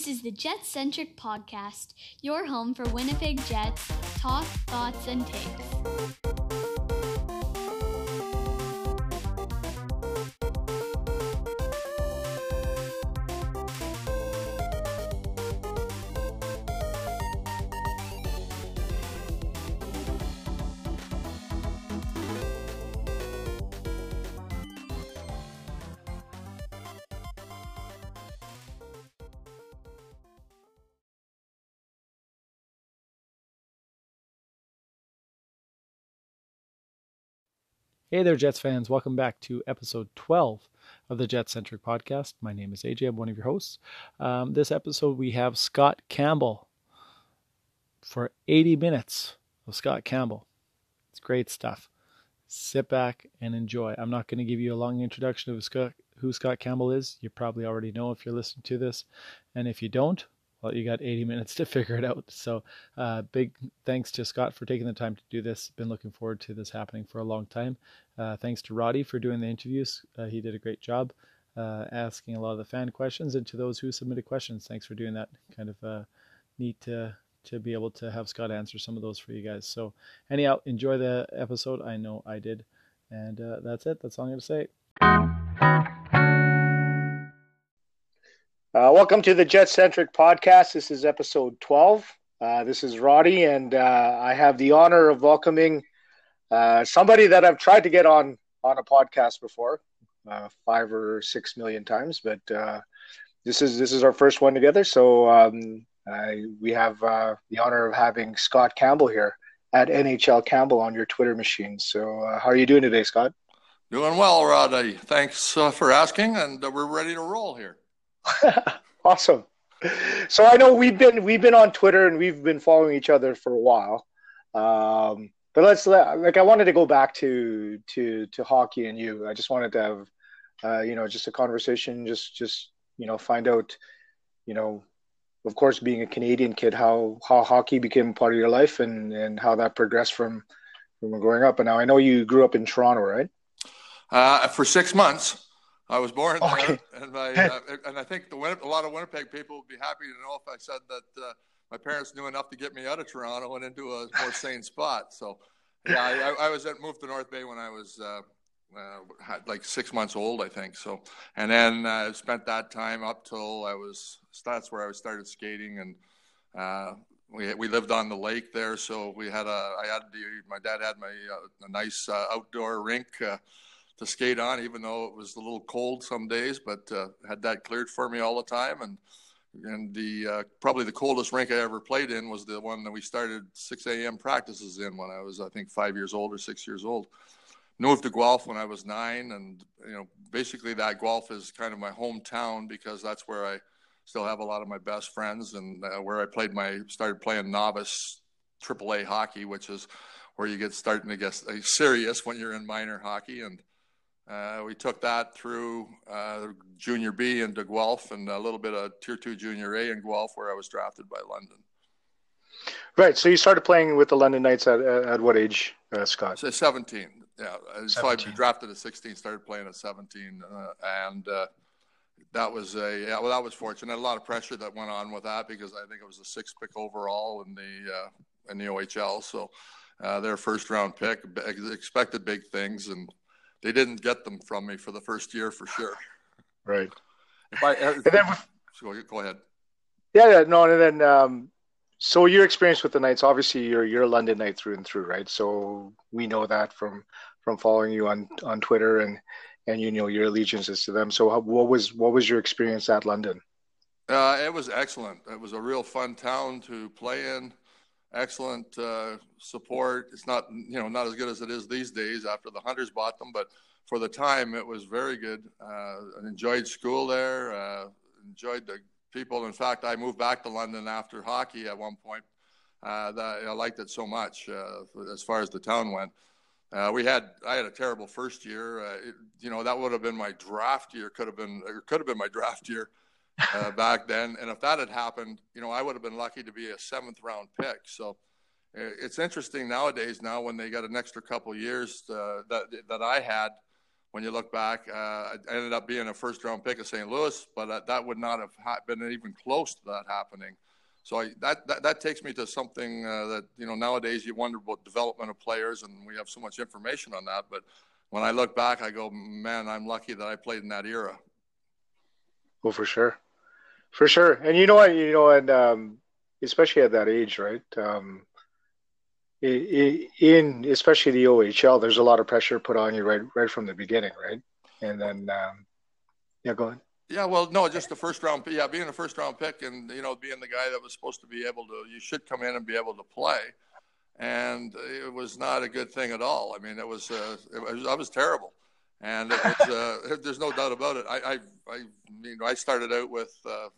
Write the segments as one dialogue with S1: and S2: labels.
S1: This is the Jet Centric Podcast, your home for Winnipeg Jets talk, thoughts, and takes.
S2: Hey there, Jets fans. Welcome back to episode 12 of the Jet Centric Podcast. My name is AJ. I'm one of your hosts. Um, this episode, we have Scott Campbell for 80 minutes of Scott Campbell. It's great stuff. Sit back and enjoy. I'm not going to give you a long introduction of Scott, who Scott Campbell is. You probably already know if you're listening to this. And if you don't, well, you got 80 minutes to figure it out. So, uh, big thanks to Scott for taking the time to do this. Been looking forward to this happening for a long time. Uh, thanks to Roddy for doing the interviews. Uh, he did a great job uh, asking a lot of the fan questions, and to those who submitted questions, thanks for doing that. Kind of uh, neat to to be able to have Scott answer some of those for you guys. So, anyhow, enjoy the episode. I know I did, and uh, that's it. That's all I'm going to say.
S3: Uh, welcome to the Jet Centric Podcast. This is episode 12. Uh, this is Roddy, and uh, I have the honor of welcoming uh, somebody that I've tried to get on on a podcast before, uh, five or six million times, but uh, this is this is our first one together. So um, we have the honor of having Scott Campbell here at NHL Campbell on your Twitter machine. So how are you doing today, Scott?
S4: Doing well, Roddy. Thanks for asking, and we're ready to roll here.
S3: awesome. So I know we've been we've been on Twitter and we've been following each other for a while. Um, but let's like I wanted to go back to to to hockey and you. I just wanted to have uh, you know just a conversation, just just you know find out you know of course being a Canadian kid how how hockey became part of your life and and how that progressed from from growing up. And now I know you grew up in Toronto, right?
S4: Uh, for six months. I was born okay. there, and, I, uh, and I think the, a lot of Winnipeg people would be happy to know if I said that uh, my parents knew enough to get me out of Toronto and into a more sane spot. So, yeah, I, I was at, moved to North Bay when I was uh, uh like six months old, I think. So, and then I uh, spent that time up till I was that's where I started skating, and uh, we we lived on the lake there, so we had a I had the, my dad had my a nice outdoor rink to skate on, even though it was a little cold some days, but uh, had that cleared for me all the time. And and the uh, probably the coldest rink I ever played in was the one that we started 6 a.m. practices in when I was I think five years old or six years old. Moved to Guelph when I was nine, and you know basically that Guelph is kind of my hometown because that's where I still have a lot of my best friends and uh, where I played my started playing novice AAA hockey, which is where you get starting to get uh, serious when you're in minor hockey and uh, we took that through uh, junior B into Guelph and a little bit of tier two junior A in Guelph, where I was drafted by London.
S3: Right. So you started playing with the London Knights at, at what age, uh, Scott?
S4: So 17. Yeah. 17. So I drafted at 16, started playing at 17. Uh, and uh, that was a, yeah, well, that was fortunate. A lot of pressure that went on with that because I think it was the sixth pick overall in the, uh, in the OHL. So their first round pick expected big things. And, they didn't get them from me for the first year for sure.
S3: Right.
S4: If I, uh, and then, so go ahead.
S3: Yeah, yeah, no, and then um, so your experience with the Knights, obviously you're you're a London Knight through and through, right? So we know that from from following you on on Twitter and and you know your allegiances to them. So how, what was what was your experience at London?
S4: Uh, it was excellent. It was a real fun town to play in excellent uh, support. It's not you know not as good as it is these days after the Hunters bought them, but for the time it was very good. Uh, enjoyed school there. Uh, enjoyed the people. In fact, I moved back to London after hockey at one point. Uh, that I liked it so much uh, as far as the town went. Uh, we had I had a terrible first year. It, you know that would have been my draft year. Could have been could have been my draft year uh, back then. And if that had happened, you know, I would have been lucky to be a seventh round pick. So it's interesting nowadays. Now when they got an extra couple years uh, that that I had, when you look back. Uh, I ended up being a first round pick of St. Louis, but uh, that would not have ha- been even close to that happening. So I, that, that, that takes me to something uh, that you know nowadays you wonder about development of players, and we have so much information on that. But when I look back, I go, man, I'm lucky that I played in that era.
S3: Well, for sure, for sure. And you know what? You know, and um, especially at that age, right? Um, in especially the OHL, there's a lot of pressure put on you right right from the beginning, right? And then, um, yeah, go ahead.
S4: Yeah, well, no, just the first round. Yeah, being a first round pick, and you know, being the guy that was supposed to be able to, you should come in and be able to play, and it was not a good thing at all. I mean, it was, uh, it was I was terrible, and uh, there's no doubt about it. I, I, I, you know, I started out with. Uh,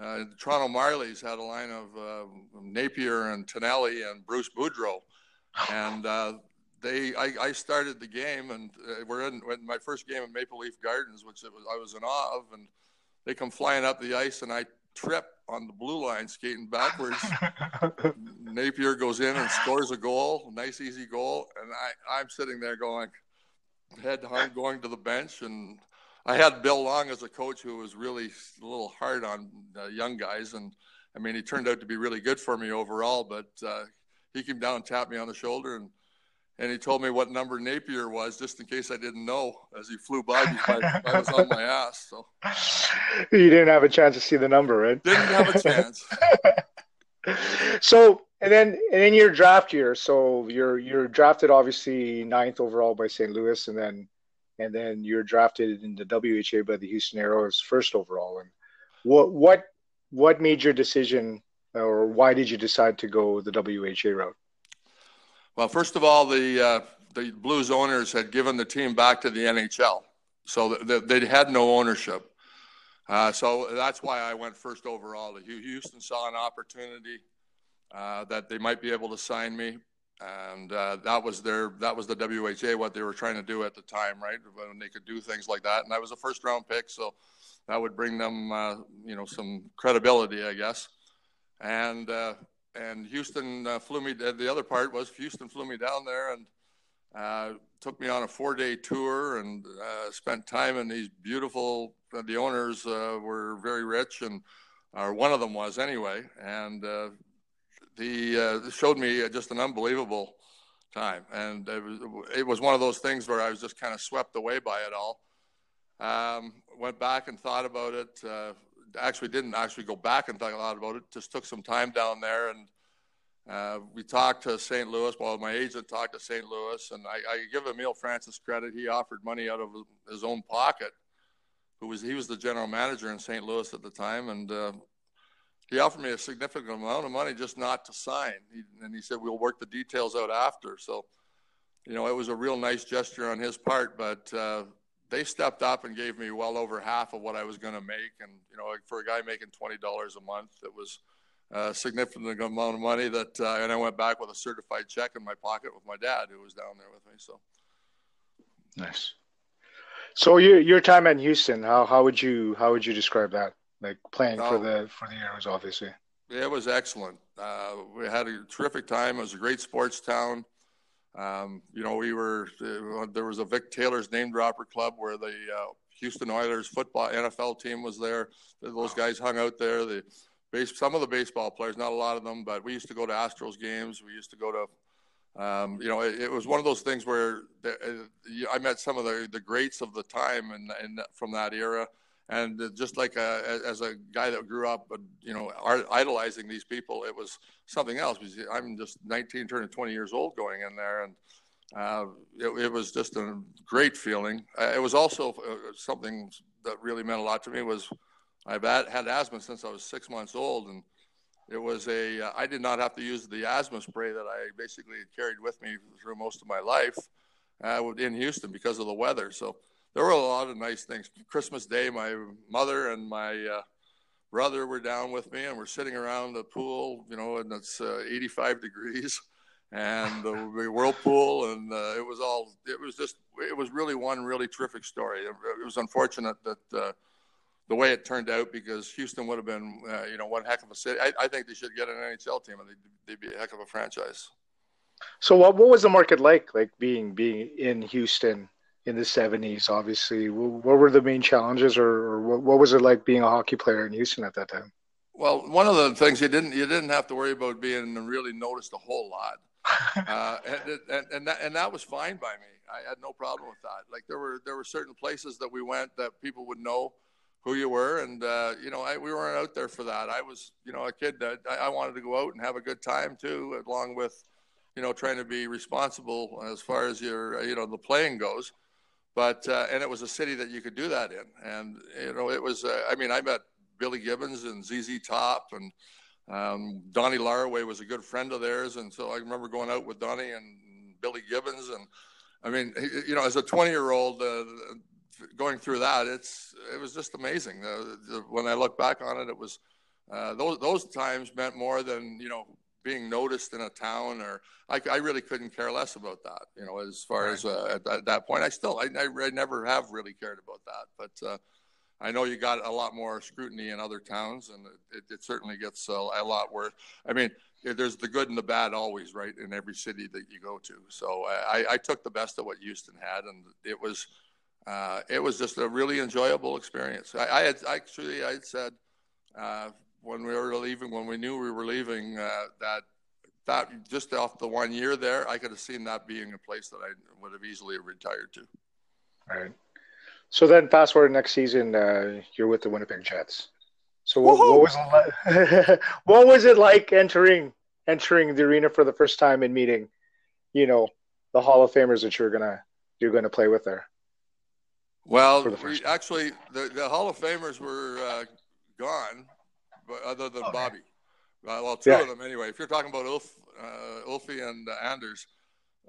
S4: uh, the Toronto Marlies had a line of uh, Napier and Tonelli and Bruce Boudreau, and uh, they I, I, started the game and uh, we're in, in, my first game in Maple Leaf Gardens, which was, I was in awe of, and they come flying up the ice and I trip on the blue line skating backwards. Napier goes in and scores a goal, nice easy goal, and I I'm sitting there going head hung going to the bench and I had Bill Long as a coach who was really a little hard on uh, young guys, and I mean he turned out to be really good for me overall. But uh, he came down and tapped me on the shoulder and and he told me what number Napier was, just in case I didn't know. As he flew by me, I, I was on my ass. So
S3: you didn't have a chance to see the number, right?
S4: Didn't have a chance.
S3: so and then and then your draft year. So you're you're drafted obviously ninth overall by St. Louis, and then and then you're drafted in the WHA by the Houston Aeros first overall. And what what what made your decision, or why did you decide to go the WHA route?
S4: Well, first of all, the uh, the Blues owners had given the team back to the NHL, so they had no ownership. Uh, so that's why I went first overall. Houston saw an opportunity uh, that they might be able to sign me and uh, that was their that was the WHA what they were trying to do at the time, right? When they could do things like that, and I was a first round pick, so that would bring them, uh, you know, some credibility, I guess. And uh, and Houston uh, flew me. The other part was Houston flew me down there and uh, took me on a four day tour and uh, spent time in these beautiful. the owners were very rich and. Or one of them was anyway, and the uh, showed me just an unbelievable time, and it was it was one of those things where I was just kind of swept away by it all. Um, went back and thought about it. Uh, actually, didn't actually go back and thought a lot about it. Just took some time down there, and uh, we talked to St. Louis. Well, my agent talked to St. Louis, and I, I give Emile Francis credit. He offered money out of his own pocket. Who was he was the general manager in St. Louis at the time, and uh, he offered me a significant amount of money just not to sign. He, and he said, we'll work the details out after. So, you know, it was a real nice gesture on his part, but uh, they stepped up and gave me well over half of what I was going to make. And, you know, for a guy making $20 a month, it was a significant amount of money that, uh, and I went back with a certified check in my pocket with my dad who was down there with me. So
S3: nice. So your, your time in Houston, how, how would you, how would you describe that? Like playing for the for the Aeros, obviously.
S4: It was excellent. Uh, we had a terrific time. It was a great sports town. Um, you know, we were uh, there was a Vic Taylor's name dropper club where the uh, Houston Oilers football NFL team was there. Those guys hung out there. The base, some of the baseball players, not a lot of them, but we used to go to Astros games. We used to go to um, you know, it, it, was one of those things where the, uh, I met some of the, the greats of the time and, and from that era and just like a, as a guy that grew up, you know, idolizing these people, it was something else. I'm just 19, turning 20 years old, going in there, and uh, it, it, was just a great feeling. Uh, it was also uh, something that really meant a lot to me. Was I've had asthma since I was six months old, and it was a uh, did not have to use the asthma spray that I basically carried with me through most of my life uh, in Houston because of the weather. So there were a lot of nice things. Christmas Day, my mother and my uh, brother were down with me, and we're sitting around the pool, you know, and it's uh, 85 degrees, and the whirlpool, and uh, it was all. It was just. It was really one really terrific story. It, it was unfortunate that uh, the way it turned out because Houston would have been, uh, you know, one heck of a city. I, I, think they should get an NHL team, and they'd, they'd be a heck of a franchise.
S3: So what what was the market like, like being being in Houston in the 70s obviously. What were the main challenges or, or what, what was it like being a hockey player in houston at that time?
S4: Well one of the things you didn't you didn't have to worry about being really noticed a whole lot. Uh, and, and, and, that, and that was fine by me. I had no problem with that. Like there were there were certain places that we went that people would know who you were and uh, you know I, we weren't out there for that. I was you know a kid that I, I wanted to go out and have a good time too along with you know trying to be responsible as far as your you know the playing goes but uh, and it was a city that you could do that in, and you know it was. Uh, I mean, I met Billy Gibbons and ZZ Top, and um, Donnie Larway was a good friend of theirs, and so I remember going out with Donnie and Billy Gibbons, and I mean, you know, as a 20 year old. Uh, going through that, it's it was just amazing. when I look back on it, it was uh, those those times meant more than you know being noticed in a town or I, I really couldn't care less about that you know as far right. as uh, at, at, that point. I still I, I, I, never have really cared about that but uh, i know you got a lot more scrutiny in other towns and it, it certainly gets a, a lot worse. I mean there's the good and the bad always right in every city that you go to. So i, I took the best of what houston had and it was uh, it was just a really enjoyable experience. I, I had actually i had said uh, when we were leaving, when we knew we were leaving, uh, that that just off the one year there, I could have seen that being a place that I would have easily retired to.
S3: All right. So then, fast forward next season, uh, you're with the Winnipeg Jets. So what, what was it like, what was it like entering entering the arena for the first time and meeting, you know, the Hall of Famers that you're gonna you're gonna play with there?
S4: Well, the we, actually, the, the Hall of Famers were uh, gone other than okay. Bobby. Uh, well, two yeah. of them anyway. If you're talking about Ulf, uh, Ulfie and uh, Anders,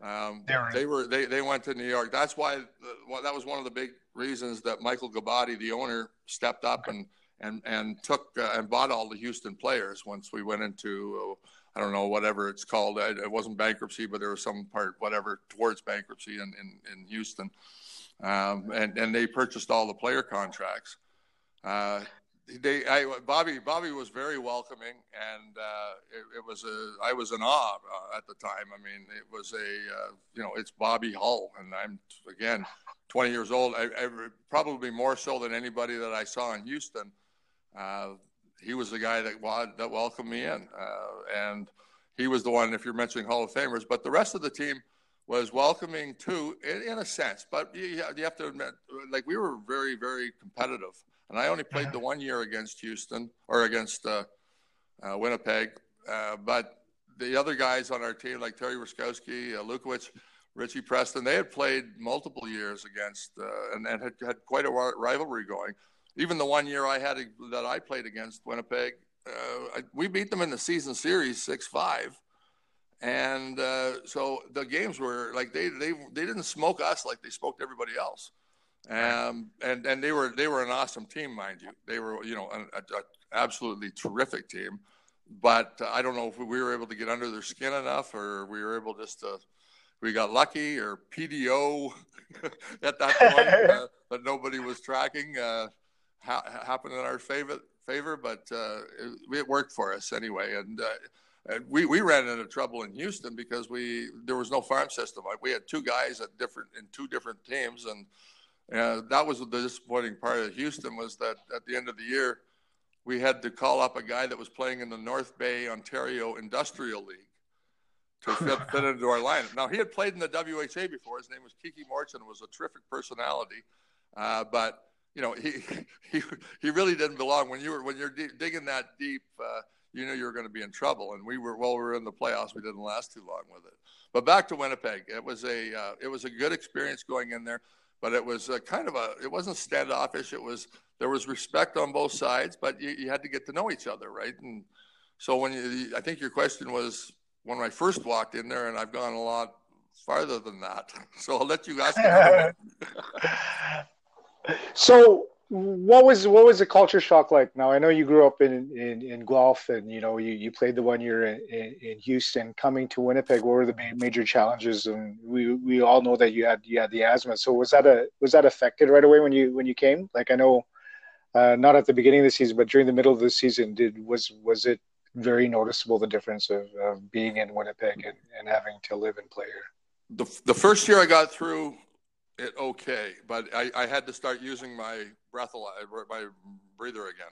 S4: um, they were they, they went to New York. That's why well, that was one of the big reasons that Michael Gobuty, the owner, stepped up okay. and and and took uh, and bought all the Houston players once we went into uh, I don't know whatever it's called. It wasn't bankruptcy, but there was some part whatever towards bankruptcy in in, in Houston, um, and and they purchased all the player contracts. Uh, they, I, Bobby, Bobby was very welcoming, and uh, it, it, was a, I was in awe uh, at the time. I mean, it was a, uh, you know, it's Bobby Hull, and I'm again 20 years old. I, I, probably more so than anybody that I saw in Houston. Uh, he was the guy that that welcomed me in, uh, and he was the one. If you're mentioning Hall of Famers, but the rest of the team was welcoming too, in, in a sense. But you, you have to admit, like we were very, very competitive and I only played the one year against Houston or against uh, uh, Winnipeg. Uh, but the other guys on our team, like Terry Ruskowski, uh, Lukowich, Richie Preston, they had played multiple years against uh, and, and had, had quite a rivalry going. Even the one year I had that I played against Winnipeg, uh, I, we beat them in the season series six five, and uh, so the games were like they they they didn't smoke us like they smoked everybody else. Um, and and they were they were an awesome team, mind you. They were you know an absolutely terrific team. But uh, I don't know if we were able to get under their skin enough, or we were able just to we got lucky, or PDO at that point uh, that nobody was tracking uh, ha- happened in our favor. Favor, but uh, it, it, worked for us anyway, and. Uh, we, we ran into trouble in Houston because we there was no farm system. We had two guys at different in two different teams, and and that was the disappointing part of Houston was that at the end of the year, we had to call up a guy that was playing in the North Bay, Ontario Industrial League to fit, fit into our lineup. Now, he had played in the WHA before. His name was Kiki Morton, was a terrific personality. Uh, but, you know, he, he, he really didn't belong. When, you were, when you're digging that deep, uh, you knew you were going to be in trouble. And we were, well, we were in the playoffs. We didn't last too long with it. But back to Winnipeg, it was a, uh, it was a good experience going in there but it was a kind of a it wasn't standoffish it was there was respect on both sides but you, you had to get to know each other right and so when you i think your question was when i first walked in there and i've gone a lot farther than that so i'll let you ask
S3: so what was what was the culture shock like? Now I know you grew up in in, in Guelph, and you know you, you played the one year in, in, in Houston. Coming to Winnipeg, what were the major challenges? And we we all know that you had you had the asthma. So was that a was that affected right away when you when you came? Like I know, uh, not at the beginning of the season, but during the middle of the season, did was was it very noticeable the difference of, of being in Winnipeg and, and having to live and play here?
S4: The the first year I got through it okay, but I, I had to start using my breathalyzer, my breather again.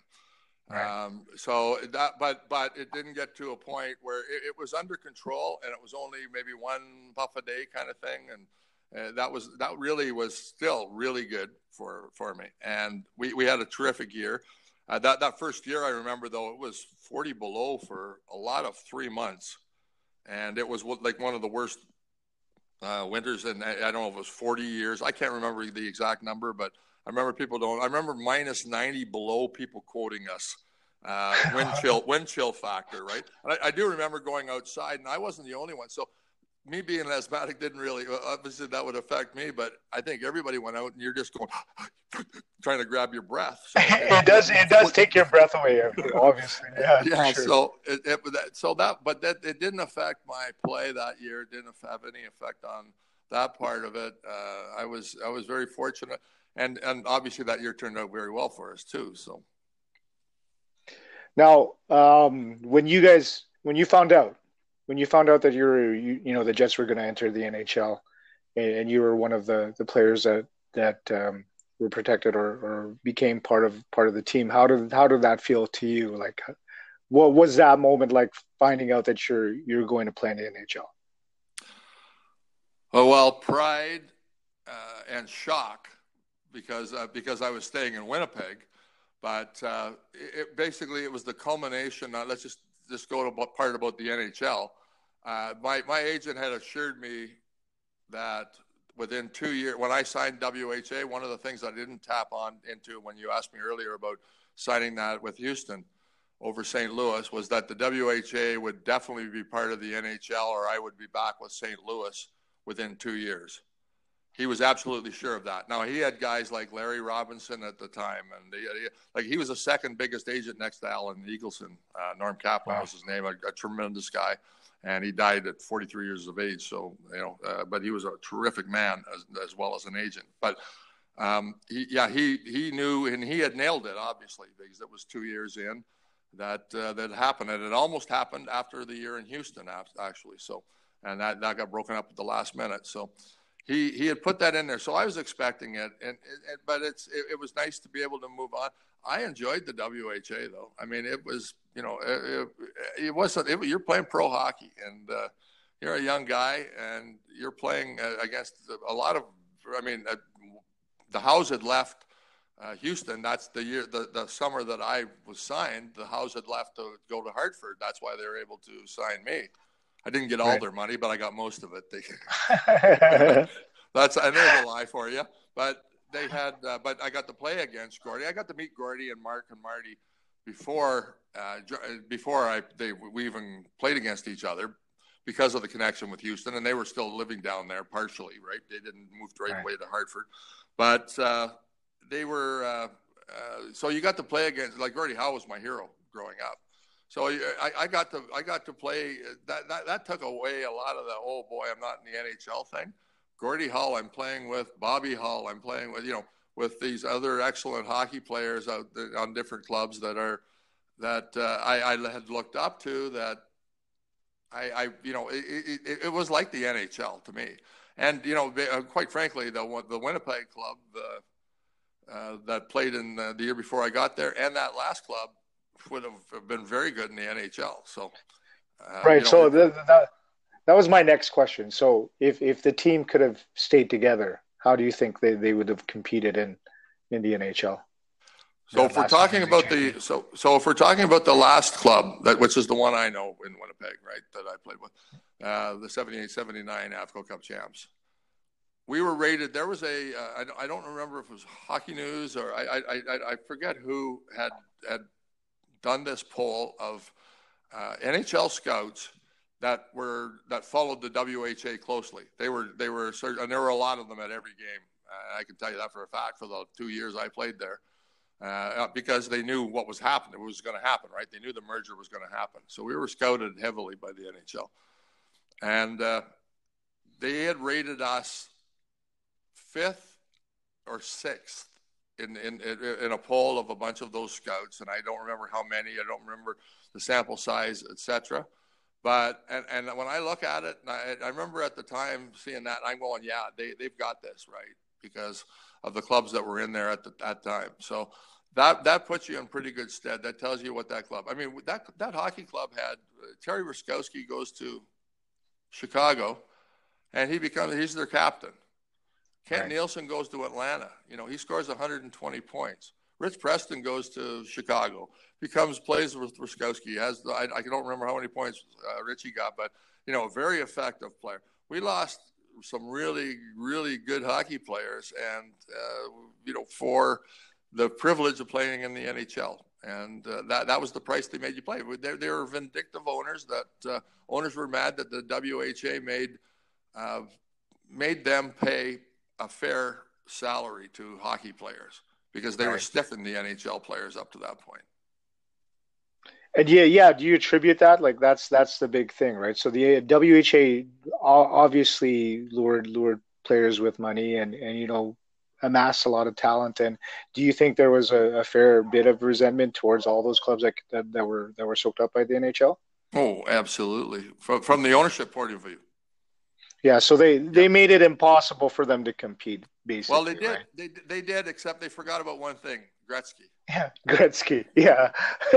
S4: Right. Um, so that, but but it didn't get to a point where it, it, was under control, and it was only maybe one puff a day kind of thing, and uh, that was that really was still really good for for me. And we we had a terrific year. Uh, that that first year, I remember though it was 40 below for a lot of three months, and it was like one of the worst uh, winters. And I, I don't know if it was 40 years. I can't remember the exact number, but I remember people don't. I remember minus 90 below people quoting us. Uh, wind chill, wind chill factor, right? And I, I, do remember going outside, and I wasn't the only one. So, me being an asthmatic didn't really. Obviously, that would affect me, but I think everybody went out, and you're just going, trying to grab your breath.
S3: So, it does. It does take your breath away, obviously. Yeah.
S4: Yeah.
S3: Sure.
S4: So it, it, so that, but that it didn't affect my play that year. It didn't have any effect on that part of it. Uh, I was I was very fortunate and and obviously that year turned out very well for us too. So
S3: now, um, when you guys when you found out when you found out that you were you, you know the Jets were going to enter the NHL and, and, you were one of the the players that that um, were protected or, or became part of part of the team, how did how did that feel to you? Like, what was that moment like finding out that you're you're going to play in the NHL?
S4: Oh well, pride uh, and shock because uh, because I was staying in Winnipeg. But uh, it, basically, it was the culmination. Let's just just go to part about the NHL. Uh, my my agent had assured me that within two years, when I signed WHA, one of the things I didn't tap on into when you asked me earlier about signing that with Houston over St. Louis was that the WHA would definitely be part of the NHL, or I would be back with St. Louis within two years he was absolutely sure of that. Now he had guys like Larry Robinson at the time, and he, he, like he was the second biggest agent next to Alan Eagleson. Uh, Norm Caplan wow. was his name, a, a, tremendous guy, and he died at 43 years of age. So you know, uh, but he was a terrific man as, as well as an agent. But um, he, yeah, he he knew, and he had nailed it obviously because it was two years in that uh, that happened, and it almost happened after the year in Houston actually. So, and that that got broken up at the last minute. So he he had put that in there, so I was expecting it, and, and but it's it, it, was nice to be able to move on. I enjoyed the WHA though. I mean, it was you know it, it wasn't it, you're playing pro hockey, and uh, you're a young guy, and you're playing uh, against a lot of. I mean, uh, the Howes had left. Uh, Houston. That's the year, the, the summer that I was signed. The Howes had left to go to Hartford. That's why they were able to sign me. I didn't get all right. their money, but I got most of it. They, that's another lie for you. But they had, uh, but I got to play against Gordie. I got to meet Gordie and Mark and Marty before uh, before I they we even played against each other because of the connection with Houston, and they were still living down there partially, right? They didn't move right, right. away to Hartford, but uh, they were. Uh, uh, so you got to play against like Gordie Howe was my hero growing up. So I, I got to I got to play that, that that took away a lot of the oh boy I'm not in the NHL thing. Gordie Hull I'm playing with, Bobby Hull I'm playing with, you know, with these other excellent hockey players out on different clubs that are that uh, I, I had looked up to that I, I you know it, it, it, was like the NHL to me, and you know uh, quite frankly the the Winnipeg club uh, uh, that played in the, the year before I got there and that last club would have been very good in the NHL. So,
S3: uh, right. You know, so the, that was my next question. So, if if the team could have stayed together, how do you think they, they would have competed in in the NHL?
S4: So if we're talking about the so so if we're talking about the last club that which is the one I know in Winnipeg, right, that I played with, uh, the 78-79 Avco Cup champs. We were rated. There was a uh, I, I don't remember if it was Hockey News or I I, I, I forget who had had done this poll of uh, NHL scouts that were that followed the WHA closely. They were they were and there were a lot of them at every game. Uh, I can tell you that for a fact for the two years I played there, uh, because they knew what was happening. It was going to happen, right? They knew the merger was going to happen. So we were scouted heavily by the NHL, and uh, they had rated us fifth or sixth in, in, in a poll of a bunch of those scouts, and I don't remember how many, I don't remember the sample size, etc. But and, and when I look at it, and I, I, remember at the time seeing that, I'm going, yeah, they they've got this right. because of the clubs that were in there at the, that time. So that that puts you in pretty good stead. That tells you what that club. I mean, that that hockey club had uh, Terry Ruskowski goes to Chicago, and he becomes he's their captain. Kent right. Nilsson goes to Atlanta. You know, he scores 120 points. Rich Preston goes to Chicago, becomes plays with Ruskowski. Has the, I, I don't remember how many points uh, Richie got, but you know, a very effective player. We lost some really, really good hockey players, and uh, you know, for the privilege of playing in the NHL. And uh, that that was the price they made you play. They, they were vindictive owners. That uh, owners were mad that the WHA made uh, made them pay a fair salary to hockey players because they right. were stiffing the NHL players up to that point.
S3: And yeah, yeah. Do you attribute that? Like that's that's the big thing, right? So the uh, WHA obviously lured lured players with money, and and you know amassed a lot of talent. And do you think there was a, a fair bit of resentment towards all those clubs that, that, that were that were soaked up by the NHL?
S4: Oh, absolutely. From from the ownership point of view.
S3: Yeah, so they they made it impossible for them to compete. Basically,
S4: well, they did.
S3: Right?
S4: They they did, except they forgot about one thing: Gretzky.
S3: Yeah, Gretzky. Yeah.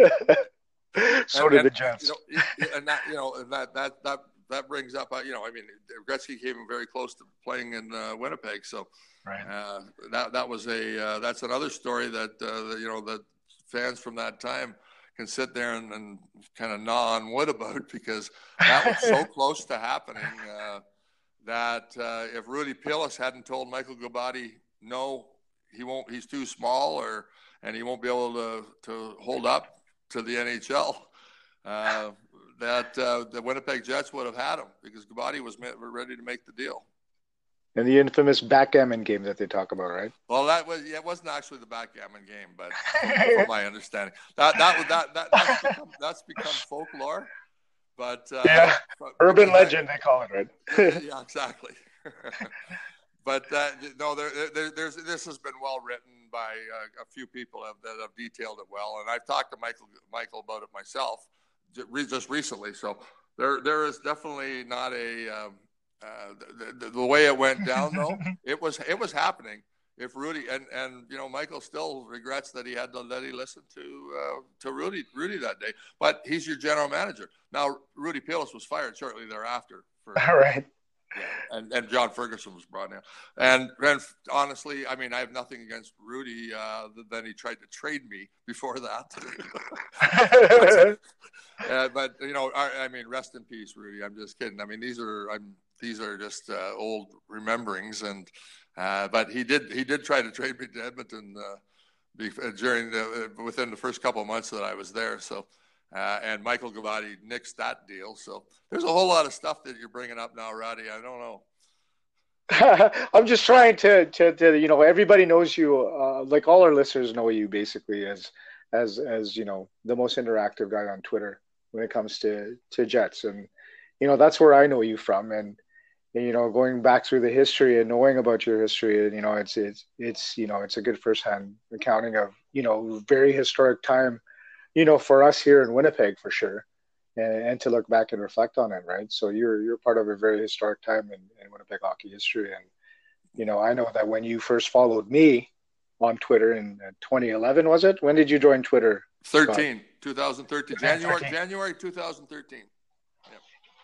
S3: so and, did and, the Jets.
S4: You know, and that you know that that that that brings up uh, you know I mean Gretzky came very close to playing in uh, Winnipeg, so
S3: right.
S4: uh, that that was a uh, that's another story that, uh, that you know that fans from that time can sit there and, and kind of gnaw on wood about because that was so close to happening. That uh, if Rudy Pilous hadn't told Michael Gobuty, no, he won't, he's too small or, and he won't be able to, to hold up to the NHL, uh, that uh, the Winnipeg Jets would have had him because Gobuty was ready to make the deal.
S3: And the infamous backgammon game that they talk about, right?
S4: Well, that was yeah, it wasn't actually the backgammon game, but from my understanding, that that that, that that's, become, that's become folklore. But uh,
S3: yeah, urban legend they call it, right?
S4: yeah, exactly. but uh, no, there, there, there's this has been well written by uh, a few people have, that have detailed it well, and I've talked to Michael Michael about it myself just recently. So there there is definitely not a um, uh, the, the, the, way it went down though. it was it was happening if Rudy and and you know Michael still regrets that he had to let he listen to uh, to Rudy Rudy that day. But he's your general manager now. Rudy Pilous was fired shortly thereafter.
S3: For, All right.
S4: Yeah, and, and John Ferguson was brought in. And, and honestly, I mean, I have nothing against Rudy. Uh, then he tried to trade me before that. uh, but you know, I, I, mean, rest in peace, Rudy. I'm just kidding. I mean, these are I'm these are just uh, old rememberings, and uh, but he did he did try to trade me to Edmonton uh, uh, during the, uh, within the first couple of months that I was there. So. Uh, and Michael Gobuty nixed that deal. So there's a whole lot of stuff that you're bringing up now, Roddy. I don't know.
S3: I'm just trying to, to, to, you know, everybody knows you, like all our listeners know you basically as, as, as, you know, the most interactive guy on Twitter when it comes to, to Jets. And, you know, that's where I know you from. And, you know, going back through the history and knowing about your history, you know, it's it's it's you know, it's a good firsthand accounting of you know very historic time, you know, for us here in Winnipeg for sure, and, and to look back and reflect on it, right? So you're you're part of a very historic time in, in Winnipeg hockey history, and you know, I know that when you first followed me on Twitter in uh, 2011, was it? When did you join Twitter?
S4: 13, 2013, January January 2013.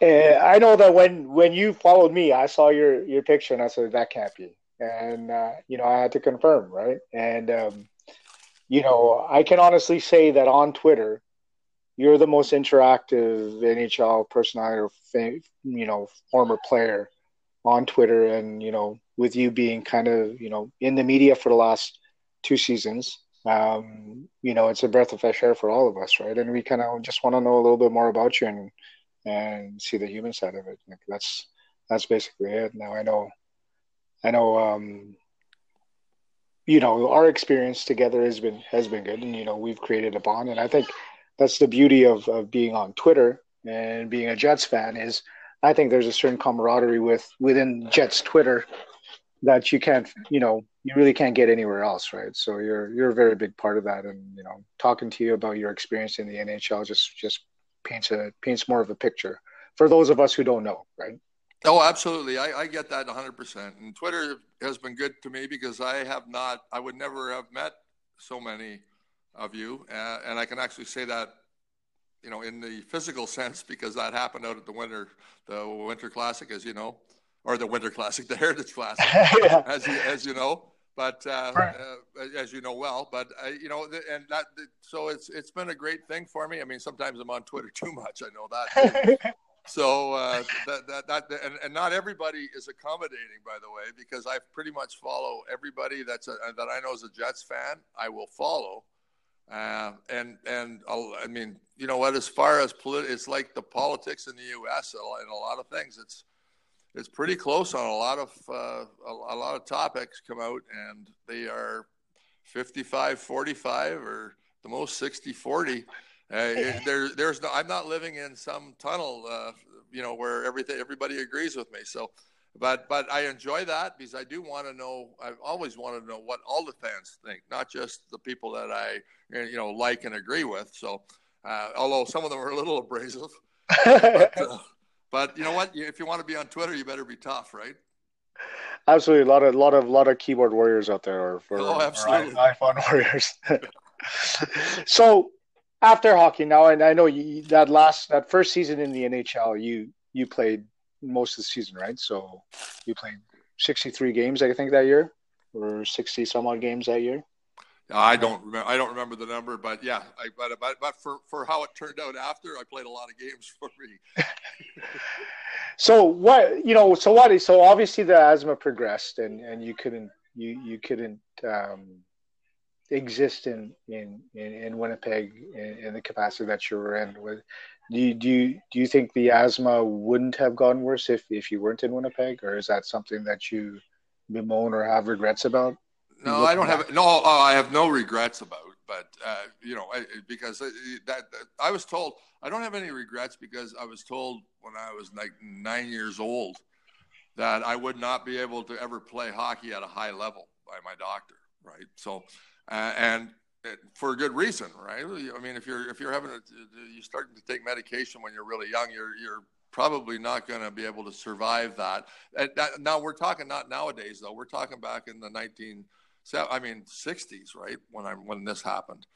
S3: Uh, I know that when when you followed me, I saw your your picture and I said that can't be, and uh, you know I had to confirm, right? And um, you know I can honestly say that on Twitter, you're the most interactive NHL personality or you know former player on Twitter, and you know with you being kind of you know in the media for the last two seasons, um, you know it's a breath of fresh air for all of us, right? And we kind of just want to know a little bit more about you and and see the human side of it. Like that's that's basically it. Now I know, I know, um, you know, our experience together has been has been good, and you know, we've created a bond, and I think that's the beauty of of being on Twitter and being a Jets fan is I think there's a certain camaraderie with within Jets Twitter that you can't, you know, you really can't get anywhere else, right? So you're you're a very big part of that, and you know, talking to you about your experience in the NHL just just paints a paints more of a picture for those of us who don't know, right?
S4: Oh, absolutely. I, I get that 100%. And Twitter has been good to me because I have not, I would never have met so many of you. Uh, and I can actually say that, you know, in the physical sense because that happened out at the winter, the Winter Classic, as you know, or the Winter Classic, the Heritage Classic, yeah. as, you, as you know. But uh, right. uh, as you know well, but uh, you know, and that so it's it's been a great thing for me. I mean, sometimes I'm on Twitter too much. I know that. so uh, that, that, that and, and, not everybody is accommodating by the way because i pretty much follow everybody that's a, that i know is a jets fan i will follow uh, and and I'll, i mean you know what as far as polit- it's like the politics in the us and a lot of things it's it's pretty close on a lot of uh, a, a lot of topics come out and they are 55 45 or the most 60 40 uh, there, there's no. I'm not living in some tunnel, uh, you know, where everything everybody agrees with me. So, but but I enjoy that because I do want to know. I've always wanted to know what all the fans think, not just the people that I you know like and agree with. So, uh, although some of them are a little abrasive, but, uh, but you know what? If you want to be on Twitter, you better be tough, right?
S3: Absolutely, a lot of lot of lot of keyboard warriors out there, or for
S4: oh, absolutely.
S3: iPhone warriors. so after hockey now, and I know you, that last that first season in the NHL, you you played most of the season, right? So you played 63 games, I think, that year, or 60 some odd games that year.
S4: I don't remember. I don't remember the number, but yeah, I, but, but but for for how it turned out after, I played a lot of games for me.
S3: so what you know? So what? So obviously the asthma progressed, and and you couldn't you you couldn't um, exist in in in, in Winnipeg in, in, the capacity that you were in. With do you, do you do you think the asthma wouldn't have gone worse if if you weren't in Winnipeg, or is that something that you bemoan or have regrets about?
S4: No, I don't back? have no. Oh, I have no regrets about. But uh, you know, I, because that, that I was told I don't have any regrets because I was told when I was like nine years old that I would not be able to ever play hockey at a high level by my doctor. Right. So uh, and for a good reason, right? I mean, if you're if you're having a, you starting to take medication when you're really young, you're you're probably not going to be able to survive that. that. Now we're talking not nowadays though. We're talking back in the 19, I mean 60s, right? When I when this happened.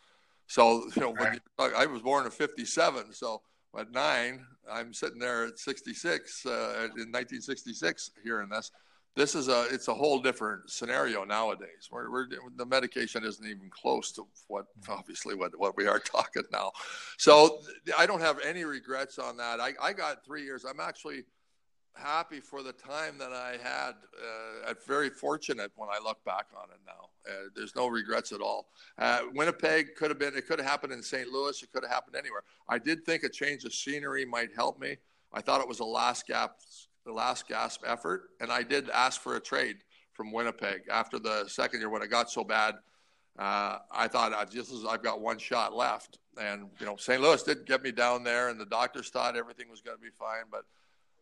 S4: So you know, when you, I was born in '57, so at nine, I'm sitting there at 66 uh, in 1966 hearing this this is a it's a whole different scenario nowadays. Where we're, the medication isn't even close to what obviously what, what we are talking now. So I don't have any regrets on that. I, I got three years. I'm actually happy for the time that I had. Uh, very fortunate when I look back on it now. Uh, there's no regrets at all. Uh, Winnipeg could have been. It could have happened in St. Louis. It could have happened anywhere. I did think a change of scenery might help me. I thought it was a last gap the last gasp effort, and I did ask for a trade from Winnipeg after the second year when it got so bad. Uh, I thought I just I've got one shot left, and you know St. Louis did get me down there, and the doctors thought everything was going to be fine, but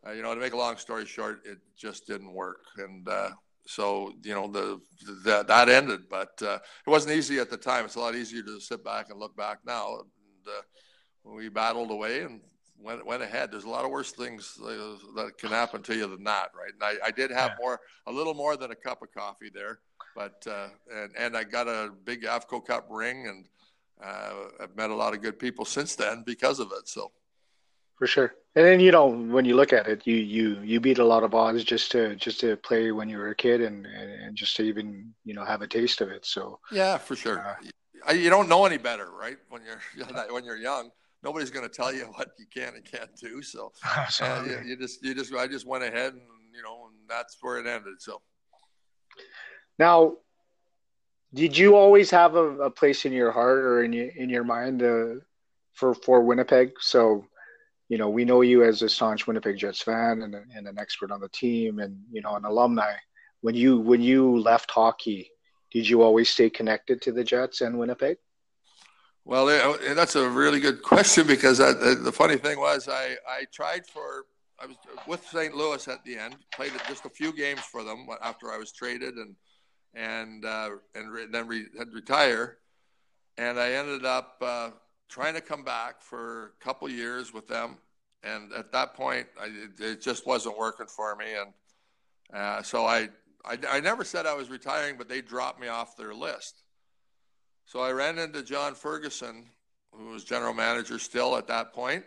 S4: uh, you know to make a long story short, it just didn't work, and uh, so you know the, the that ended. But uh, it wasn't easy at the time. It's a lot easier to sit back and look back now. And, uh, we battled away and went went ahead. There's a lot of worse things uh, that can happen to you than that, right? And I, I did have yeah. more, a little more than a cup of coffee there, but uh, and and I got a big Avco Cup ring, and uh, I've met a lot of good people since then because of it. So,
S3: for sure. And then you know when you look at it, you you you beat a lot of odds just to just to play when you were a kid, and and just to even you know have a taste of it. So
S4: yeah, for sure. Uh, you don't know any better, right? When you're when you're young nobody's going to tell you what you can and can't do. So uh, you, you, just, you just, I just went ahead and, you know, and that's where it ended. So
S3: now, did you always have a, a place in your heart or in your, in your mind uh, for, for Winnipeg? So, you know, we know you as a staunch Winnipeg Jets fan and, and an expert on the team and, you know, an alumni. When you, when you left hockey, did you always stay connected to the Jets and Winnipeg?
S4: Well, that's a really good question because I, the funny thing was I, I tried for I was with St. Louis at the end, played just a few games for them after I was traded and and uh, and re- then re- had to retire, and I ended up uh, trying to come back for a couple years with them, and at that point, I, it, just wasn't working for me, and uh, so I, I, I never said I was retiring, but they dropped me off their list. So I ran into John Ferguson, who was general manager still at that point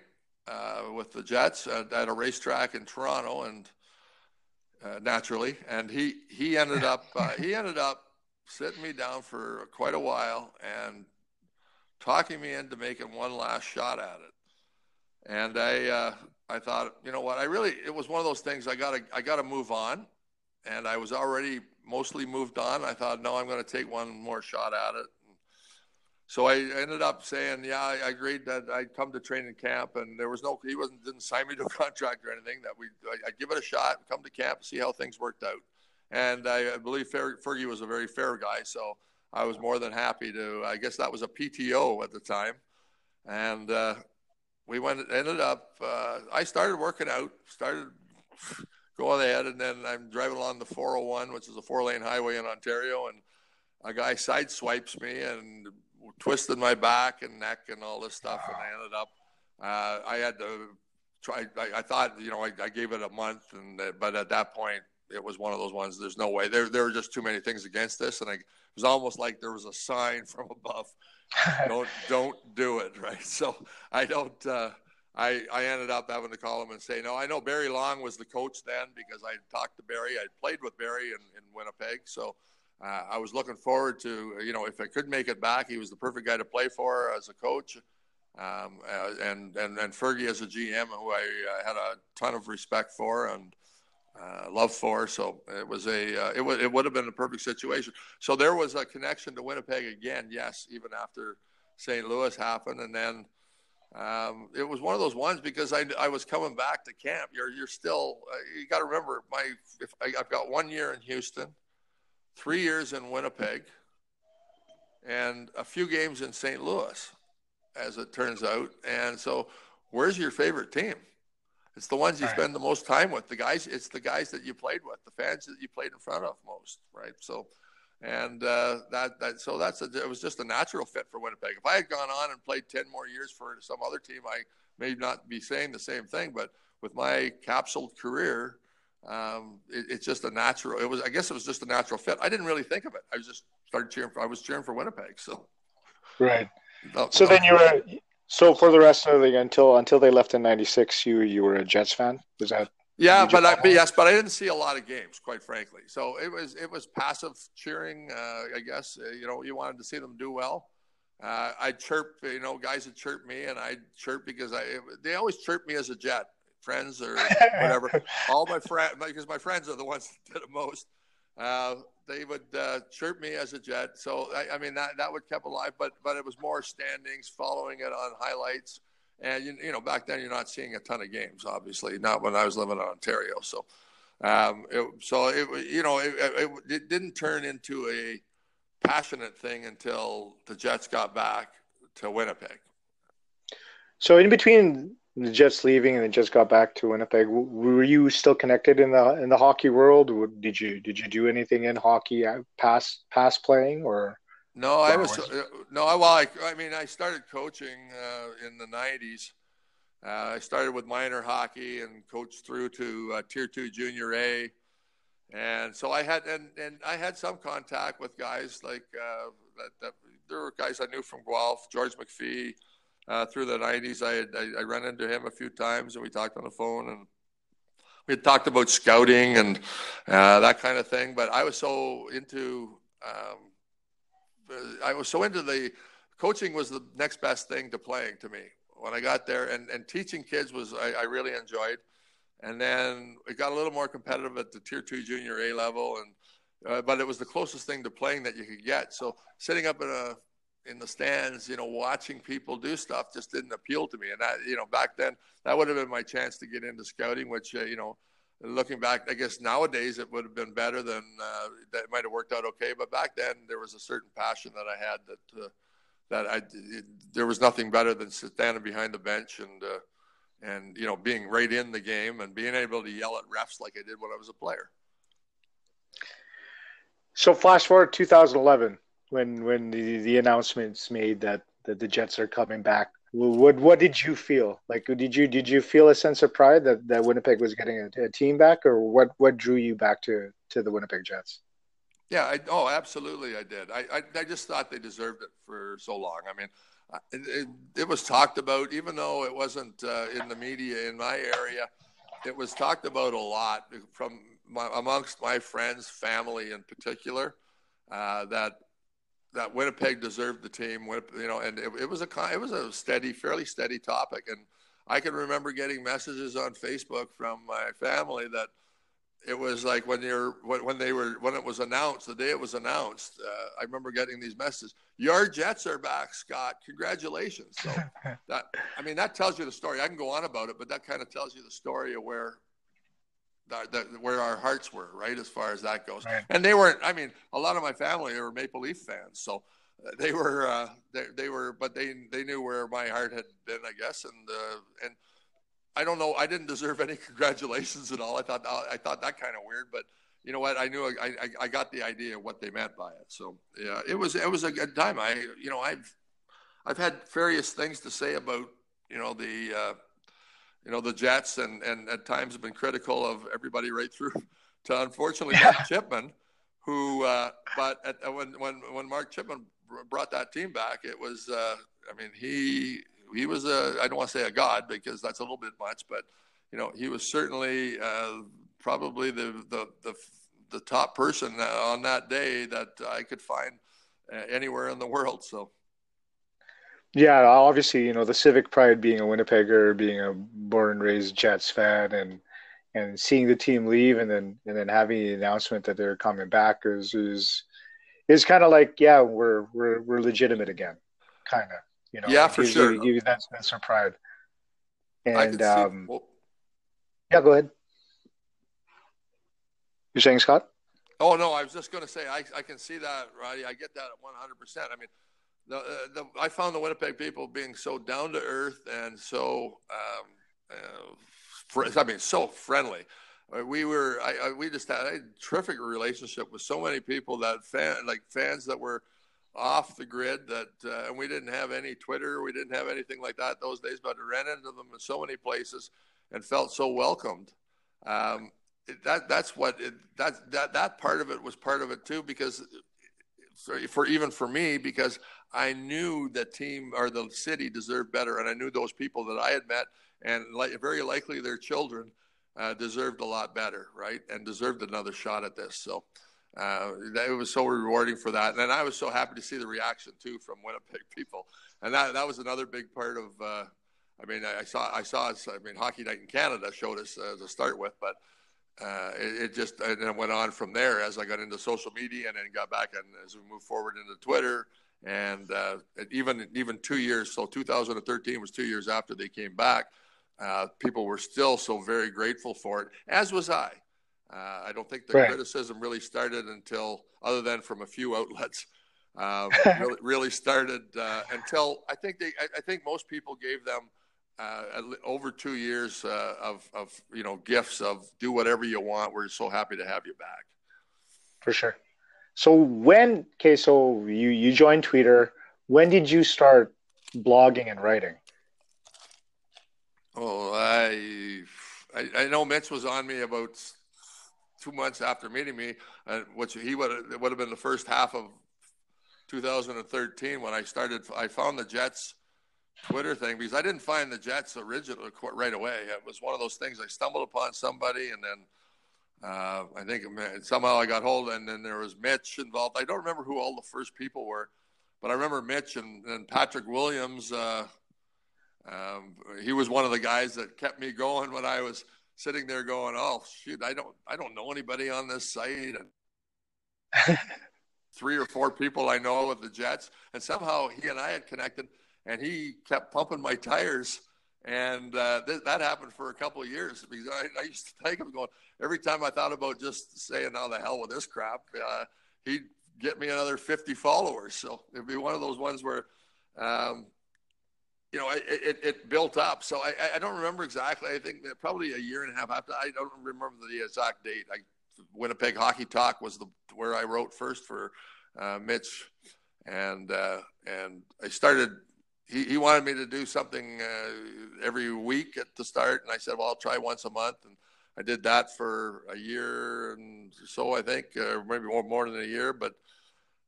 S4: uh, with the Jets at, at, a racetrack in Toronto, and uh, naturally, and he he ended up uh, he ended up sitting me down for quite a while. And talking me into making one last shot at it. And I uh, I thought, you know what, I really it was one of those things I gotta I gotta move on, and I was already mostly moved on. I thought, no, I'm to take one more shot at it. So I ended up saying, yeah, I agreed that I'd come to training camp, and there was no, he wasn't didn't sign me to a contract or anything. That we, I'd give it a shot, and come to camp, and see how things worked out. And I, I believe Fergie was a very fair guy, so I was more than happy to. I guess that was a PTO at the time, and uh, we went. Ended up. Uh, I started working out. Started going ahead, and then I'm driving along the 401, which is a four-lane highway in Ontario, and a guy sideswipes me and twisted my back and neck and all this stuff, and I ended up. Uh, I had to try. I, I thought, you know, I, I, gave it a month, and but at that point, it was one of those ones. There's no way. There, there were just too many things against this, and I, it was almost like there was a sign from above. don't, don't do it, right? So I don't. Uh, I, I ended up having to call him and say, no, I know Barry Long was the coach then because I talked to Barry. I played with Barry in, in Winnipeg. So uh, I was looking forward to, you know, if I could make it back, he was the perfect guy to play for as a coach. Um, uh, and, and, and Fergie as a GM, who I uh, had a ton of respect for and uh, love for. So it was a, uh, it, w- it would have been a perfect situation. So there was a connection to Winnipeg again, yes, even after St. Louis happened. And then um, it was one of those ones because I, I was coming back to camp. You're, you're still, uh, you got to remember my, if I, I've got one year in Houston – three years in Winnipeg, and a few games in St. Louis, as it turns out. And so, where's your favorite team? It's the ones you spend the most time with. The guys, it's the guys that you played with, the fans that you played in front of most, right? So, and uh, that that so that's a, it was just a natural fit for Winnipeg. If I had gone on and played ten more years for some other team, I may not be saying the same thing. But with my capsuled career, um, it, it's just a natural. It was, I guess, it was just a natural fit. I didn't really think of it. I was just started cheering. For, I was cheering for Winnipeg. So,
S3: right. No, so no, then you were. So for the rest of the until until they left in '96, you you were a Jets fan. Was that?
S4: Yeah, but I, but yes, but I didn't see a lot of games, quite frankly. So it was it was passive cheering. Uh, I guess uh, you know you wanted to see them do well. Uh, I chirp, you know, guys would chirp me, and I chirp because I they always chirp me as a Jet friends or whatever. All my friends, because my friends are the ones that did it most. Uh, they would uh, chirp me as a jet. So I, I, mean that that would keep alive, but but it was more standings, following it on highlights, and you, you know back then you're not seeing a ton of games, obviously, not when I was living in Ontario. So um, it, so it you know it, it, it didn't turn into a passionate thing until the Jets got back to Winnipeg.
S3: So in between the Jets leaving and then just got back to Winnipeg. Were you still connected in the in the hockey world? Did you did you do anything in hockey uh, past past playing or?
S4: No, I was, was uh, no. Well, I, I mean, I started coaching uh, in the '90s. Uh, I started with minor hockey and coached through to uh, Tier Two Junior A, and so I had and, and I had some contact with guys like uh, that, that. There were guys I knew from Guelph, George McPhee uh, through the 90s. I, had, I, I ran into him a few times and we talked on the phone and we had talked about scouting and uh, that kind of thing. But I was so into, um, I was so into the coaching was the next best thing to playing to me when I got there. And, and teaching kids was, I, I really enjoyed. And then it got a little more competitive at the tier two junior A level. And, uh, but it was the closest thing to playing that you could get. So sitting up in a in the stands, you know, watching people do stuff just didn't appeal to me. And that, you know, back then that would have been my chance to get into scouting, which, uh, you know, looking back, I guess nowadays it would have been better than uh, that might have worked out okay. But back then there was a certain passion that I had that, uh, that I, it, there was nothing better than standing behind the bench and, uh, and, you know, being right in the game and being able to yell at refs like I did when I was a player.
S3: So flash forward 2011 when when the, the announcements made that, that the Jets are coming back what what did you feel like? Did you did you feel a sense of pride that, that Winnipeg was getting a, a team back, or what what drew you back to to the Winnipeg Jets?
S4: Yeah, I, oh, absolutely, I did. I, I, I just thought they deserved it for so long. I mean, it, it, it was talked about, even though it wasn't uh, in the media in my area. It was talked about a lot from my, amongst my friends, family in particular, uh, that that Winnipeg deserved the team. You know, and it, it was a it was a steady, fairly steady topic. And I can remember getting messages on Facebook from my family that it was like when you're when when they were when it was announced the day it was announced uh, i remember getting these messages your jets are back scott congratulations so that i mean that tells you the story i can go on about it but that kind of tells you the story of where that, that, where our hearts were right as far as that goes right. and they weren't i mean a lot of my family were maple leaf fans so they were uh, they, they were but they they knew where my heart had been i guess and uh, and I don't know. I didn't deserve any congratulations at all. I thought I thought that kind of weird, but you know what? I knew I, I, I got the idea of what they meant by it. So yeah, it was it was a good time. I you know I've I've had various things to say about you know the uh, you know the Jets and and at times have been critical of everybody right through to unfortunately Mark Chipman, who uh, but at, when when when Mark Chipman brought that team back, it was uh, I mean he he was a I don't want to say a god because that's a little bit much, but you know he was certainly uh, probably the, the the the top person on that day that I could find uh, anywhere in the world. So.
S3: Yeah, obviously, you know the civic pride being a Winnipegger, being a born and raised Jets fan, and and seeing the team leave, and then and then having the announcement that they're coming back is is is kind of like, yeah, we're we're we're legitimate again, kind of. You know,
S4: yeah, for sure.
S3: You, you, that that's her pride. And um, well, yeah, go ahead. You're saying Scott?
S4: Oh no, I was just going to say I, I can see that, Roddy. I get that 100. percent I mean, the, uh, the, I found the Winnipeg people being so down to earth and so um, uh, fr- I mean so friendly. Uh, we were I, I, we just had a terrific relationship with so many people that fan like fans that were off the grid that uh, and we didn't have any Twitter, we didn't have anything like that those days, but ran into them in so many places and felt so welcomed. Um, that that's what it, that that that part of it was part of it too because for, even for me because I knew the team or the city deserved better and I knew those people that I had met and very likely their children uh, deserved a lot better, right? And deserved another shot at this. So uh, it was so rewarding for that. And I was so happy to see the reaction too from Winnipeg people. And that, that was another big part of, uh, I mean, I saw, I saw, I mean, Hockey Night in Canada showed us uh, to start with, but uh, it, it, just, and it went on from there as I got into social media and then got back and as we moved forward into Twitter and uh, even, even two years. So 2013 was two years after they came back. Uh, people were still so very grateful for it, as was I. Uh, I don't think the right. criticism really started until, other than from a few outlets, um, really, really, started uh, until I think they. I, I, think most people gave them uh, over two years uh, of, of you know gifts of do whatever you want. We're so happy to have you back.
S3: For sure. So when okay, so you you joined Twitter. When did you start blogging and writing?
S4: Oh, I I, I know Mitch was on me about two months after meeting me, uh, which he would it would have been the first half of 2013 when I started. I found the Jets Twitter thing because I didn't find the Jets original right away. It was one of those things I stumbled upon somebody, and then uh, I think somehow I got hold, and then there was Mitch involved. I don't remember who all the first people were, but I remember Mitch and, and Patrick Williams. Uh, um, he was one of the guys that kept me going when I was sitting there going, "Oh shoot, I don't I don't know anybody on this site." And three or four people I know with the Jets, and somehow he and I had connected, and he kept pumping my tires. And uh, th- that happened for a couple of years because I, I, used to take him going every time I thought about just saying, "Now the hell with this crap," uh, he'd get me another 50 followers. So it'd be one of those ones where um, you know, it, it, it, built up. So I, I don't remember exactly. I think probably a year and a half after. I don't remember the exact date. I, Winnipeg Hockey Talk was the where I wrote first for uh, Mitch, and uh, and I started he, he wanted me to do something uh, every week at the start, and I said, well, I'll try once a month, and I did that for a year and so I think, uh, maybe more more than a year. But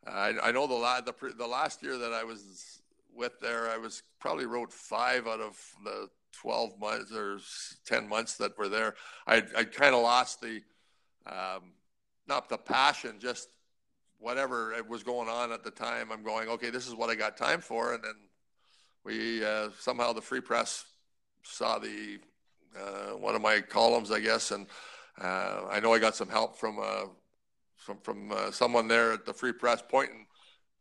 S4: I, I know the, la- the the last year that I was with there, I was probably wrote five out of the 12 months or 10 months that were there. I I kind of lost the um, not the passion, just whatever it was going on at the time. I'm going, okay, this is what I got time for, and then we uh, somehow the Free Press saw the uh, one of my columns, I guess, and uh, I know I got some help from uh, from from uh, someone there at the Free Press pointing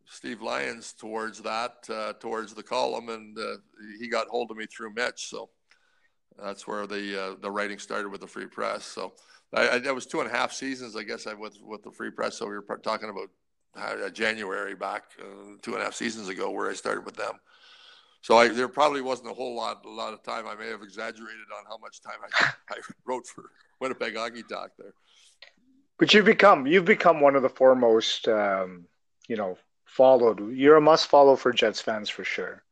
S4: Steve Lyons towards that uh, towards the column, and uh, he got hold of me through Mitch, so that's where the the writing started with the Free Press. So I, I, that was two and a half seasons, I guess, I with with the Free Press. So we were talking about January back two and a half seasons ago, where I started with them. So I, there probably wasn't a whole lot, a lot of time. I may have exaggerated on how much time I, I wrote for Winnipeg Hockey Talk there.
S3: But you've become, you've become one of the foremost, um, you know, followed. You're a must follow for Jets fans for sure.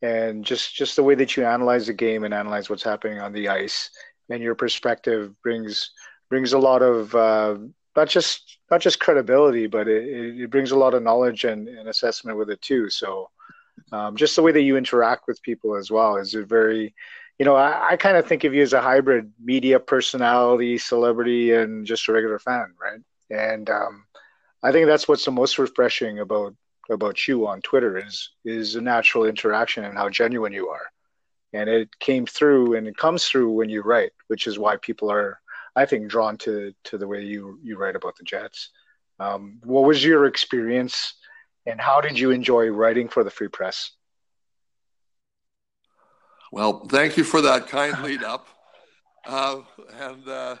S3: And just, just the way that you analyze the game and analyze what's happening on the ice and your perspective brings, brings a lot of, uh, not just, not just credibility, but it, it brings a lot of knowledge and, and assessment with it too. So, um, just the way that you interact with people as well is very you know i, I kind of think of you as a hybrid media personality celebrity and just a regular fan right? And um, i think that's what's the most refreshing about about you on twitter is is a natural interaction and how genuine you are. And it came through and it comes through when you write which is why people are i think drawn to to the way you you write about the jets. Um, what was your experience and how did you enjoy writing for the Free Press?
S4: Well, thank you for that kind lead up. Uh, and uh,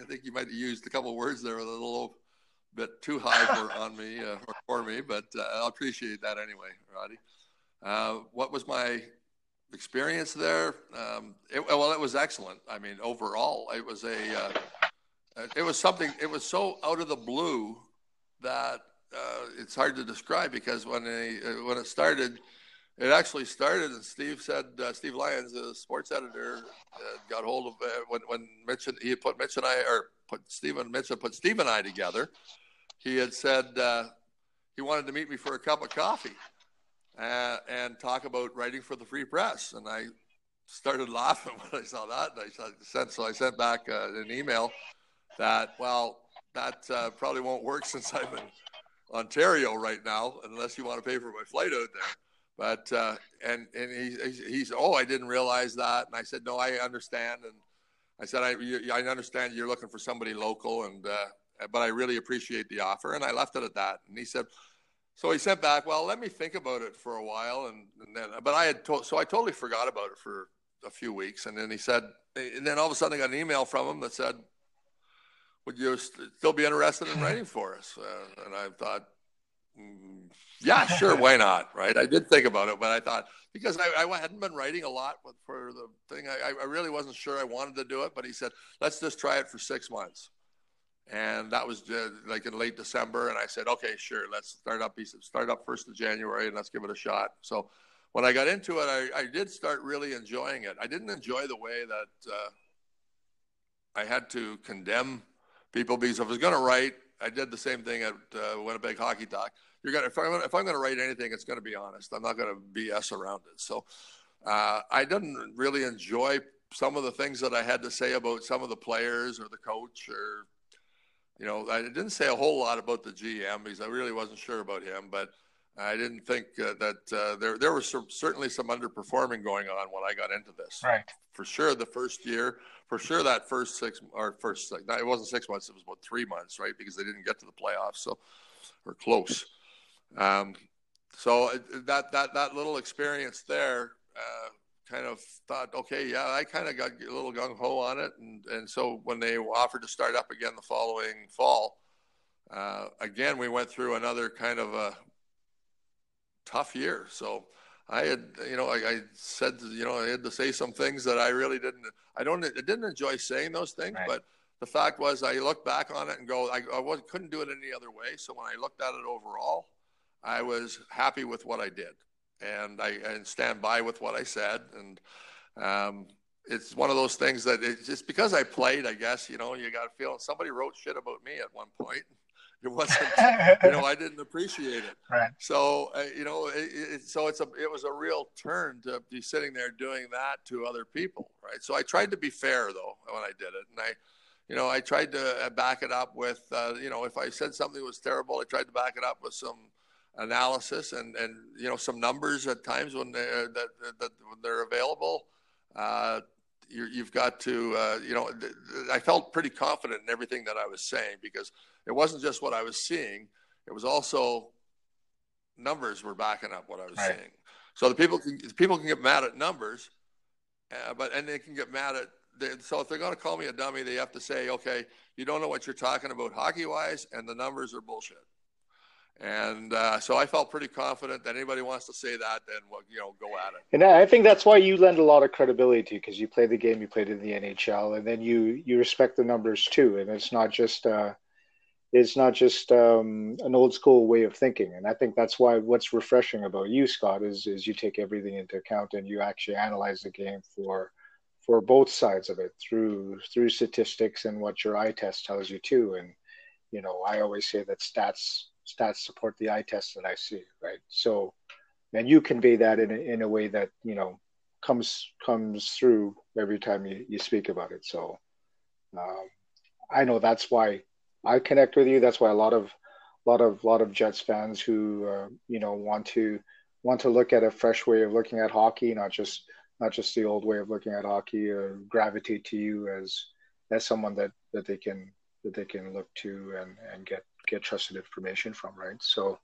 S4: I think you might have used a couple of words there a little bit too high for on me uh, or for me, but uh, I appreciate that anyway, Roddy. Uh, what was my experience there? Um, it, well, it was excellent. I mean, overall, it was a uh, it was something. It was so out of the blue that uh, it's hard to describe because when it, uh, when it started, it actually started, and Steve said uh, Steve Lyons, the sports editor, uh, got hold of uh, when when Mitch and, he put Mitch and I or put Steve and Mitch and put Steve and I together. He had said he wanted to meet me for a cup of coffee and talk about writing for the Free Press, and I started laughing when I saw that. And I sent so I sent back an email that well that probably won't work since I'm in Ontario right now, unless you want to pay for my flight out there. But uh, and and he, he's oh I didn't realize that, and I said no I understand, and I said I I understand you're looking for somebody local, and uh, but I really appreciate the offer, and I left it at that. And he said, so he sent back, well let me think about it for a while, and, and then but I had told so I totally forgot about it for a few weeks, and then he said, and then all of a sudden I got an email from him that said would you still be interested in writing for us? Uh, and I thought, mm, yeah, sure, why not? Right? I did think about it, but I thought because I, I hadn't been writing a lot for the thing, I, I really wasn't sure I wanted to do it. But he said, let's just try it for six months, and that was like in late December. And I said, okay, sure, let's start up. He said, start up first of January, and let's give it a shot. So when I got into it, I, I did start really enjoying it. I didn't enjoy the way that uh, I had to condemn people because if I was going to write, I did the same thing at uh, Winnipeg Hockey Talk. You're gonna if I'm, if I'm going to write anything, it's going to be honest. I'm not going to BS around it. So uh, I didn't really enjoy some of the things that I had to say about some of the players or the coach or you know I didn't say a whole lot about the GM because I really wasn't sure about him, but I didn't think uh, that uh, there there was some, certainly some underperforming going on when I got into this.
S3: Right.
S4: For sure, the first year, for sure that first six or first it wasn't six months, it was about three months, right? Because they didn't get to the playoffs, so or close. Um, so that that that little experience there. Uh, kind of thought, okay, yeah, I kind of got a little gung ho on it, and and so when they offered to start up again the following fall, uh, again we went through another kind of a tough year. So I had, you know, I, I, said, you know, I had to say some things that I really didn't, I don't, I didn't enjoy saying those things, right. but the fact was I look back on it and go, I, I was, couldn't do it any other way. So when I looked at it overall, I was happy with what I did. and I and stand by with what I said. And um, it's one of those things that it's just because I played, I guess, you know, you got a feeling somebody wrote shit about me at one point. It wasn't, you know, I didn't appreciate it.
S3: Right.
S4: So, uh, you know, it, it, so it's a, it was a real turn to be sitting there doing that to other people. Right. So I tried to be fair though when I did it. And I, you know, I tried to uh, back it up with, uh, you know, if I said something was terrible, I tried to back it up with some analysis and, and you know, some numbers at times when they, uh, that, that when they're available. You have got to, uh, you know, th- I felt pretty confident in everything that I was saying because it wasn't just what I was seeing; it was also numbers were backing up what I was right. seeing. So the people can people can get mad at numbers, uh, but and they can get mad at. They, so if they're going to call me a dummy, they have to say, okay, you don't know what you're talking about hockey wise, and the numbers are bullshit. And uh, so I felt pretty confident that anybody wants to say that, then we'll, you know, go at it.
S3: And I think that's why you lend a lot of credibility to, because you play the game, you played in the NHL, and then you you respect the numbers too. And it's not just uh, it's not just um, an old school way of thinking. And I think that's why what's refreshing about you, Scott, is is you take everything into account and you actually analyze the game for for both sides of it through through statistics and what your eye test tells you too. And you know, I always say that stats stats support the eye test that I see, right? So, and you convey that in a, in a way that you know comes comes through every time you, you speak about it. So, um, I know that's why I connect with you. That's why a lot of lot of lot of Jets fans who uh, you know want to want to look at a fresh way of looking at hockey, not just not just the old way of looking at hockey, or gravitate to you as as someone that that they can that they can look to and and get get trusted information from, right? So,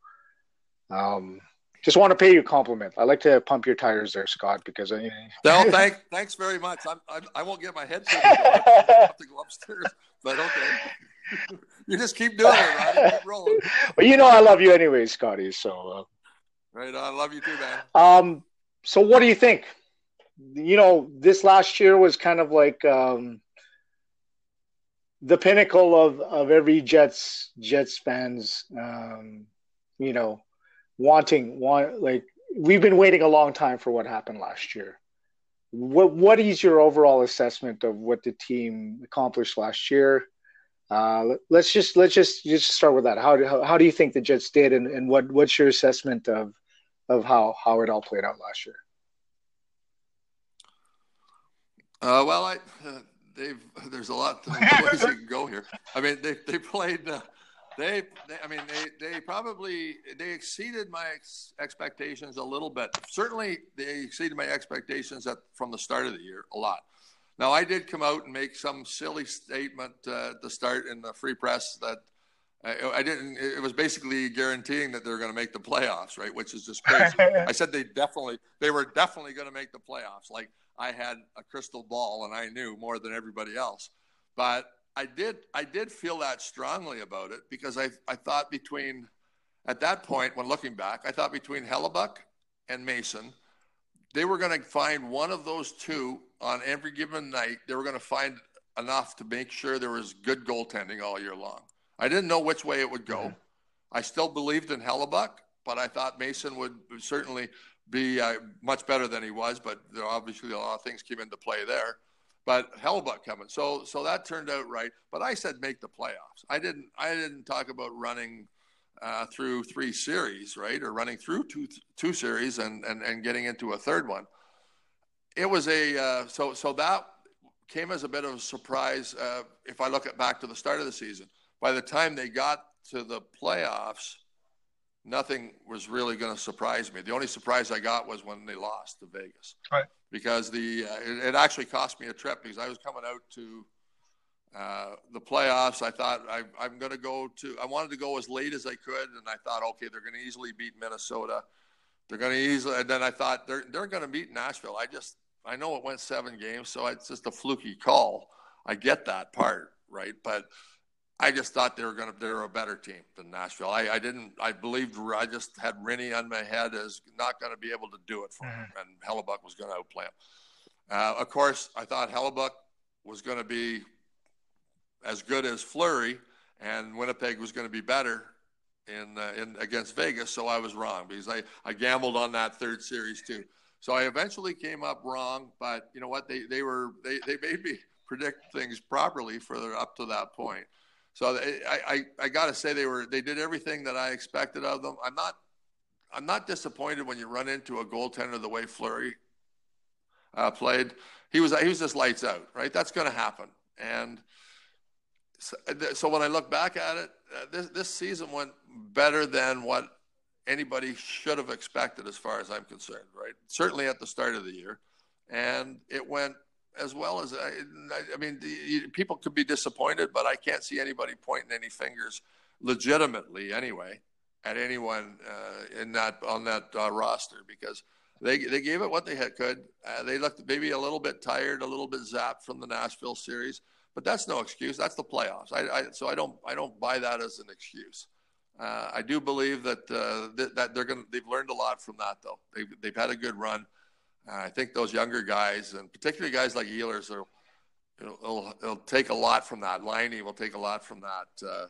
S3: um, just want to pay you a compliment. I like to pump your tires there, Scott, because I.
S4: no, thank, thanks very much. I'm, I'm, I will not get my head. Have to go upstairs, but okay. you just keep doing it, right? Keep rolling.
S3: Well, you know I love you anyway, Scotty. So. Uh,
S4: right I love you too, man.
S3: Um. So, what do you think? You know, this last year was kind of like um, the pinnacle of of every Jets Jets fans, um, you know, wanting want like we've been waiting a long time for what happened last year. What what is your overall assessment of what the team accomplished last year? Uh, let's just let's just just start with that. How do how, do you think the Jets did, and, and what what's your assessment of of how how it all played out last year?
S4: Uh, well, I uh, they've there's a lot of ways you can go here. I mean, they they played. Uh, they, they, I mean, they, they probably they exceeded my ex- expectations a little bit. Certainly, they exceeded my expectations at, from the start of the year a lot. Now, I did come out and make some silly statement uh, at the start in the free press that I, I, didn't. It was basically guaranteeing that they're going to make the playoffs, right? Which is just crazy. I said they definitely, they were definitely going to make the playoffs. Like I had a crystal ball and I knew more than everybody else. But I did I did feel that strongly about it because I I thought between at that point when looking back, I thought between Hellebuyck and Mason, they were going to find one of those two on every given night. They were going to find enough to make sure there was good goaltending all year long. I didn't know which way it would go. Mm-hmm. I still believed in Hellebuyck, but I thought Mason would certainly be uh, much better than he was, but obviously a lot of things came into play there. But Hellebuyck coming, so so that turned out right. But I said make the playoffs. I didn't I didn't talk about running uh, through three series, right, or running through two two series and and, and getting into a third one. It was a uh, so so that came as a bit of a surprise. Uh, if I look at back to the start of the season, by the time they got to the playoffs nothing was really going to surprise me. The only surprise I got was when they lost to Vegas.
S3: Right.
S4: Because the uh, it, it, actually cost me a trip because I was coming out to uh, the playoffs. I thought I, I'm going to go to. I wanted to go as late as I could, and I thought, okay, they're going to easily beat Minnesota. They're going to easily. And then I thought they're they're going to beat Nashville. I just I know it went seven games, so it's just a fluky call. I get that part, right? But I just thought they were going to, they were a better team than Nashville. I, I didn't, I believed, I just had Rinne on my head as not going to be able to do it for mm-hmm. him, and Hellebuyck was going to outplay him. Uh, of course, I thought Hellebuyck was going to be as good as Fleury, and Winnipeg was going to be better, in uh, in against Vegas, so I was wrong because I I gambled on that third series too. So I eventually came up wrong, but you know what? They they were they they made me predict things properly for up to that point. So I I, I got to say they were they did everything that I expected of them. I'm not I'm not disappointed when you run into a goaltender the way Fleury uh, played. He was he was just lights out, right? That's going to happen. And so, so, when I look back at it, uh, this this season went better than what anybody should have expected, as far as I'm concerned, right? Certainly at the start of the year, and it went as well as I, I mean, the, people could be disappointed, but I can't see anybody pointing any fingers, legitimately anyway, at anyone uh, in that on that uh, roster because they they gave it what they had, could. Uh, they looked maybe a little bit tired, a little bit zapped from the Nashville series, but that's no excuse. That's the playoffs. I, I so I don't I don't buy that as an excuse. Uh, I do believe that uh, th- that they're going they've learned a lot from that though. They've they've had a good run. Uh, I think those younger guys and particularly guys like Ehlers will it'll, it'll, take a lot from that. Laine will take a lot from that uh,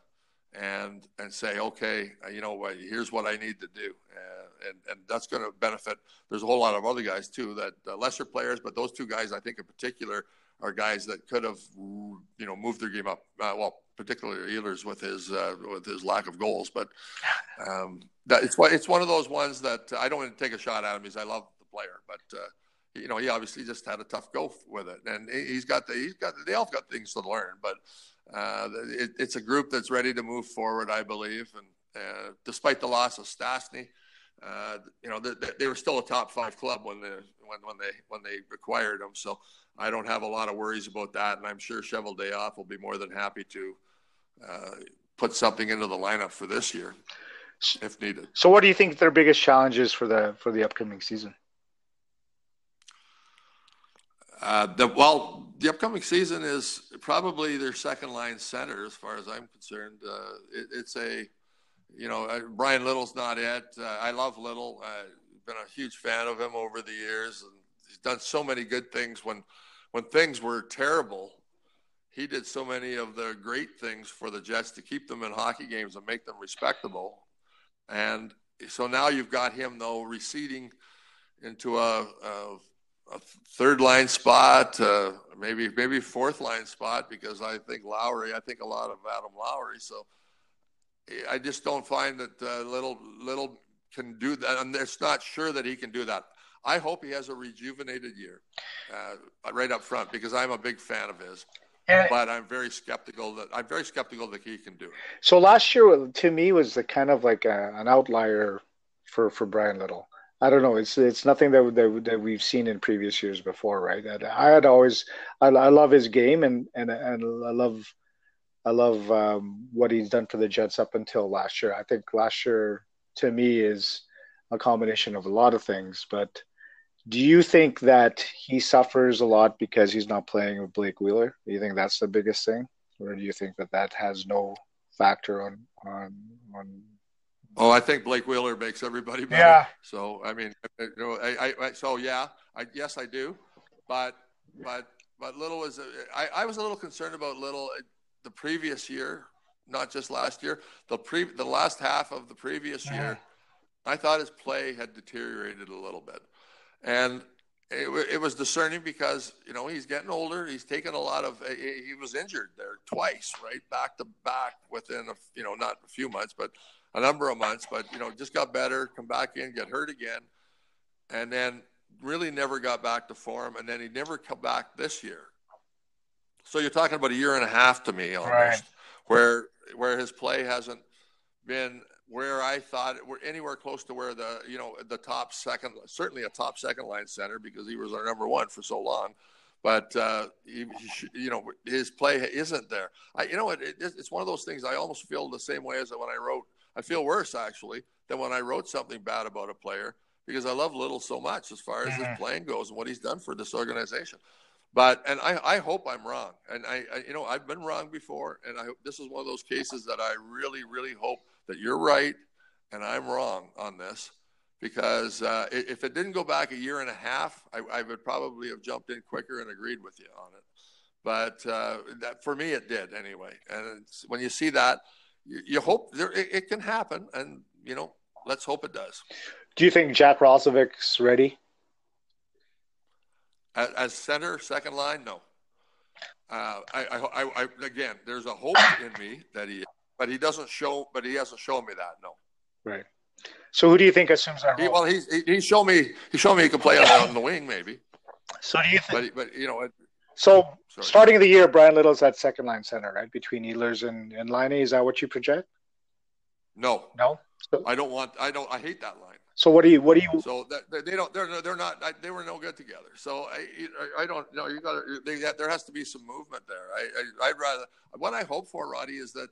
S4: and and say, okay, you know what, here's what I need to do, uh, and and that's going to benefit. There's a whole lot of other guys too that uh, lesser players, but those two guys I think in particular are guys that could have you know moved their game up. Uh, well, particularly Ehlers with his uh, with his lack of goals, but um, that it's it's one of those ones that I don't want to take a shot at him because I love player, but. Uh, you know, he obviously just had a tough go with it, and he's got the he's got they all got things to learn, but uh, it, it's a group that's ready to move forward, I believe. And uh, despite the loss of Stastny, uh, you know, they, they, were still a top five club when they when when they when they acquired them. So I don't have a lot of worries about that, and I'm sure Cheveldayoff will be more than happy to uh, put something into the lineup for this year if needed.
S3: So, what do you think their biggest challenges for the for the upcoming season?
S4: Uh, the, well, the upcoming season is probably their second line center, as far as I'm concerned. Uh, it, it's a, you know, uh, Bryan Little's not it. Uh, I love Little. I've been a huge fan of him over the years, and he's done so many good things when, when things were terrible. He did so many of the great things for the Jets to keep them in hockey games and make them respectable. And so now you've got him though receding into a, a a third line spot, uh, maybe maybe fourth line spot because I think Lowry. I think a lot of Adam Lowry. So I just don't find that uh, little little can do that, and it's not sure that he can do that. I hope he has a rejuvenated year uh, right up front because I'm a big fan of his. but I'm very skeptical that I'm very skeptical that he can do it.
S3: So last year, to me, was the kind of like a, an outlier for for Bryan Little. I don't know. It's it's nothing that that, that we've seen in previous years before, right? That I had always I, I love his game and and and I love I love um, what he's done for the Jets up until last year. I think last year to me is a combination of a lot of things. But do you think that he suffers a lot because he's not playing with Blake Wheeler? Do you think that's the biggest thing, or do you think that that has no factor on on on
S4: Oh, I think Blake Wheeler makes everybody better. Yeah. So I mean, you know, I, I so yeah, I yes I do, but but but Little was I, I was a little concerned about Little uh, the previous year, not just last year. The pre the last half of the previous yeah. year, I thought his play had deteriorated a little bit, and it, it was discerning because you know he's getting older. He's taken a lot of. Uh, he was injured there twice, right, back to back within a you know not a few months, but a number of months, but you know, just got better, come back in, get hurt again, and then really never got back to form, and then he never come back this year. So you're talking about a year and a half to me almost, right. where where his play hasn't been where I thought we're anywhere close to where the you know the top second, certainly a top second line center because he was our number one for so long. But uh, he, he, you know his play isn't there. I, you know it, it, it's one of those things. I almost feel the same way as when I wrote I feel worse actually than when I wrote something bad about a player because I love Little so much as far as his mm-hmm. playing goes and what he's done for this organization. But and I, I hope I'm wrong, and I, I you know I've been wrong before, and I hope this is one of those cases that I really really hope that you're right and I'm wrong on this because uh, if it didn't go back a year and a half, I, I, would probably have jumped in quicker and agreed with you on it. But uh, that, for me, it did anyway. And when you see that, you, you hope there it, it, can happen, and you know, let's hope it does.
S3: Do you think Jack Roslovic's ready?
S4: As, as center, second line, no. Uh, I, I, I, I, again, there's a hope in me that he, but he doesn't show, but he hasn't shown me that. No.
S3: Right. So who do you think assumes that
S4: role? He, well, he's he, he showed me he showed me he could play on, on the wing maybe.
S3: So do you think?
S4: But but you know. It,
S3: so sorry. starting of the year, Bryan Little's at second line center, right between Ehlers and and Laine. Is that what you project?
S4: No.
S3: No.
S4: So, I don't want. I don't. I hate that line.
S3: So what do you? What do you?
S4: So that, they don't. They're they're not. They were no good together. So I I don't know. You got to. There has to be some movement there. I, I would rather. What I hope for, Roddy, is that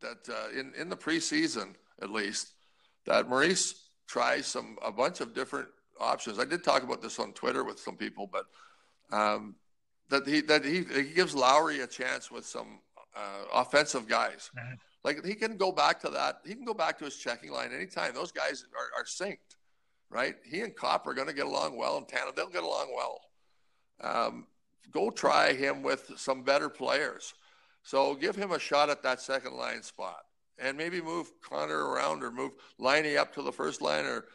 S4: that uh, in in the preseason at least that Maurice tries some a bunch of different options. I did talk about this on Twitter with some people, but um, that he that he he gives Lowry a chance with some uh, offensive guys. Mm-hmm. Like he can go back to that. He can go back to his checking line anytime. Those guys are, are synced, right? He and Copp are going to get along well, and Tanev they'll get along well. Um, go try him with some better players. So give him a shot at that second line spot, and maybe move Connor around or move Laine up to the first line. Or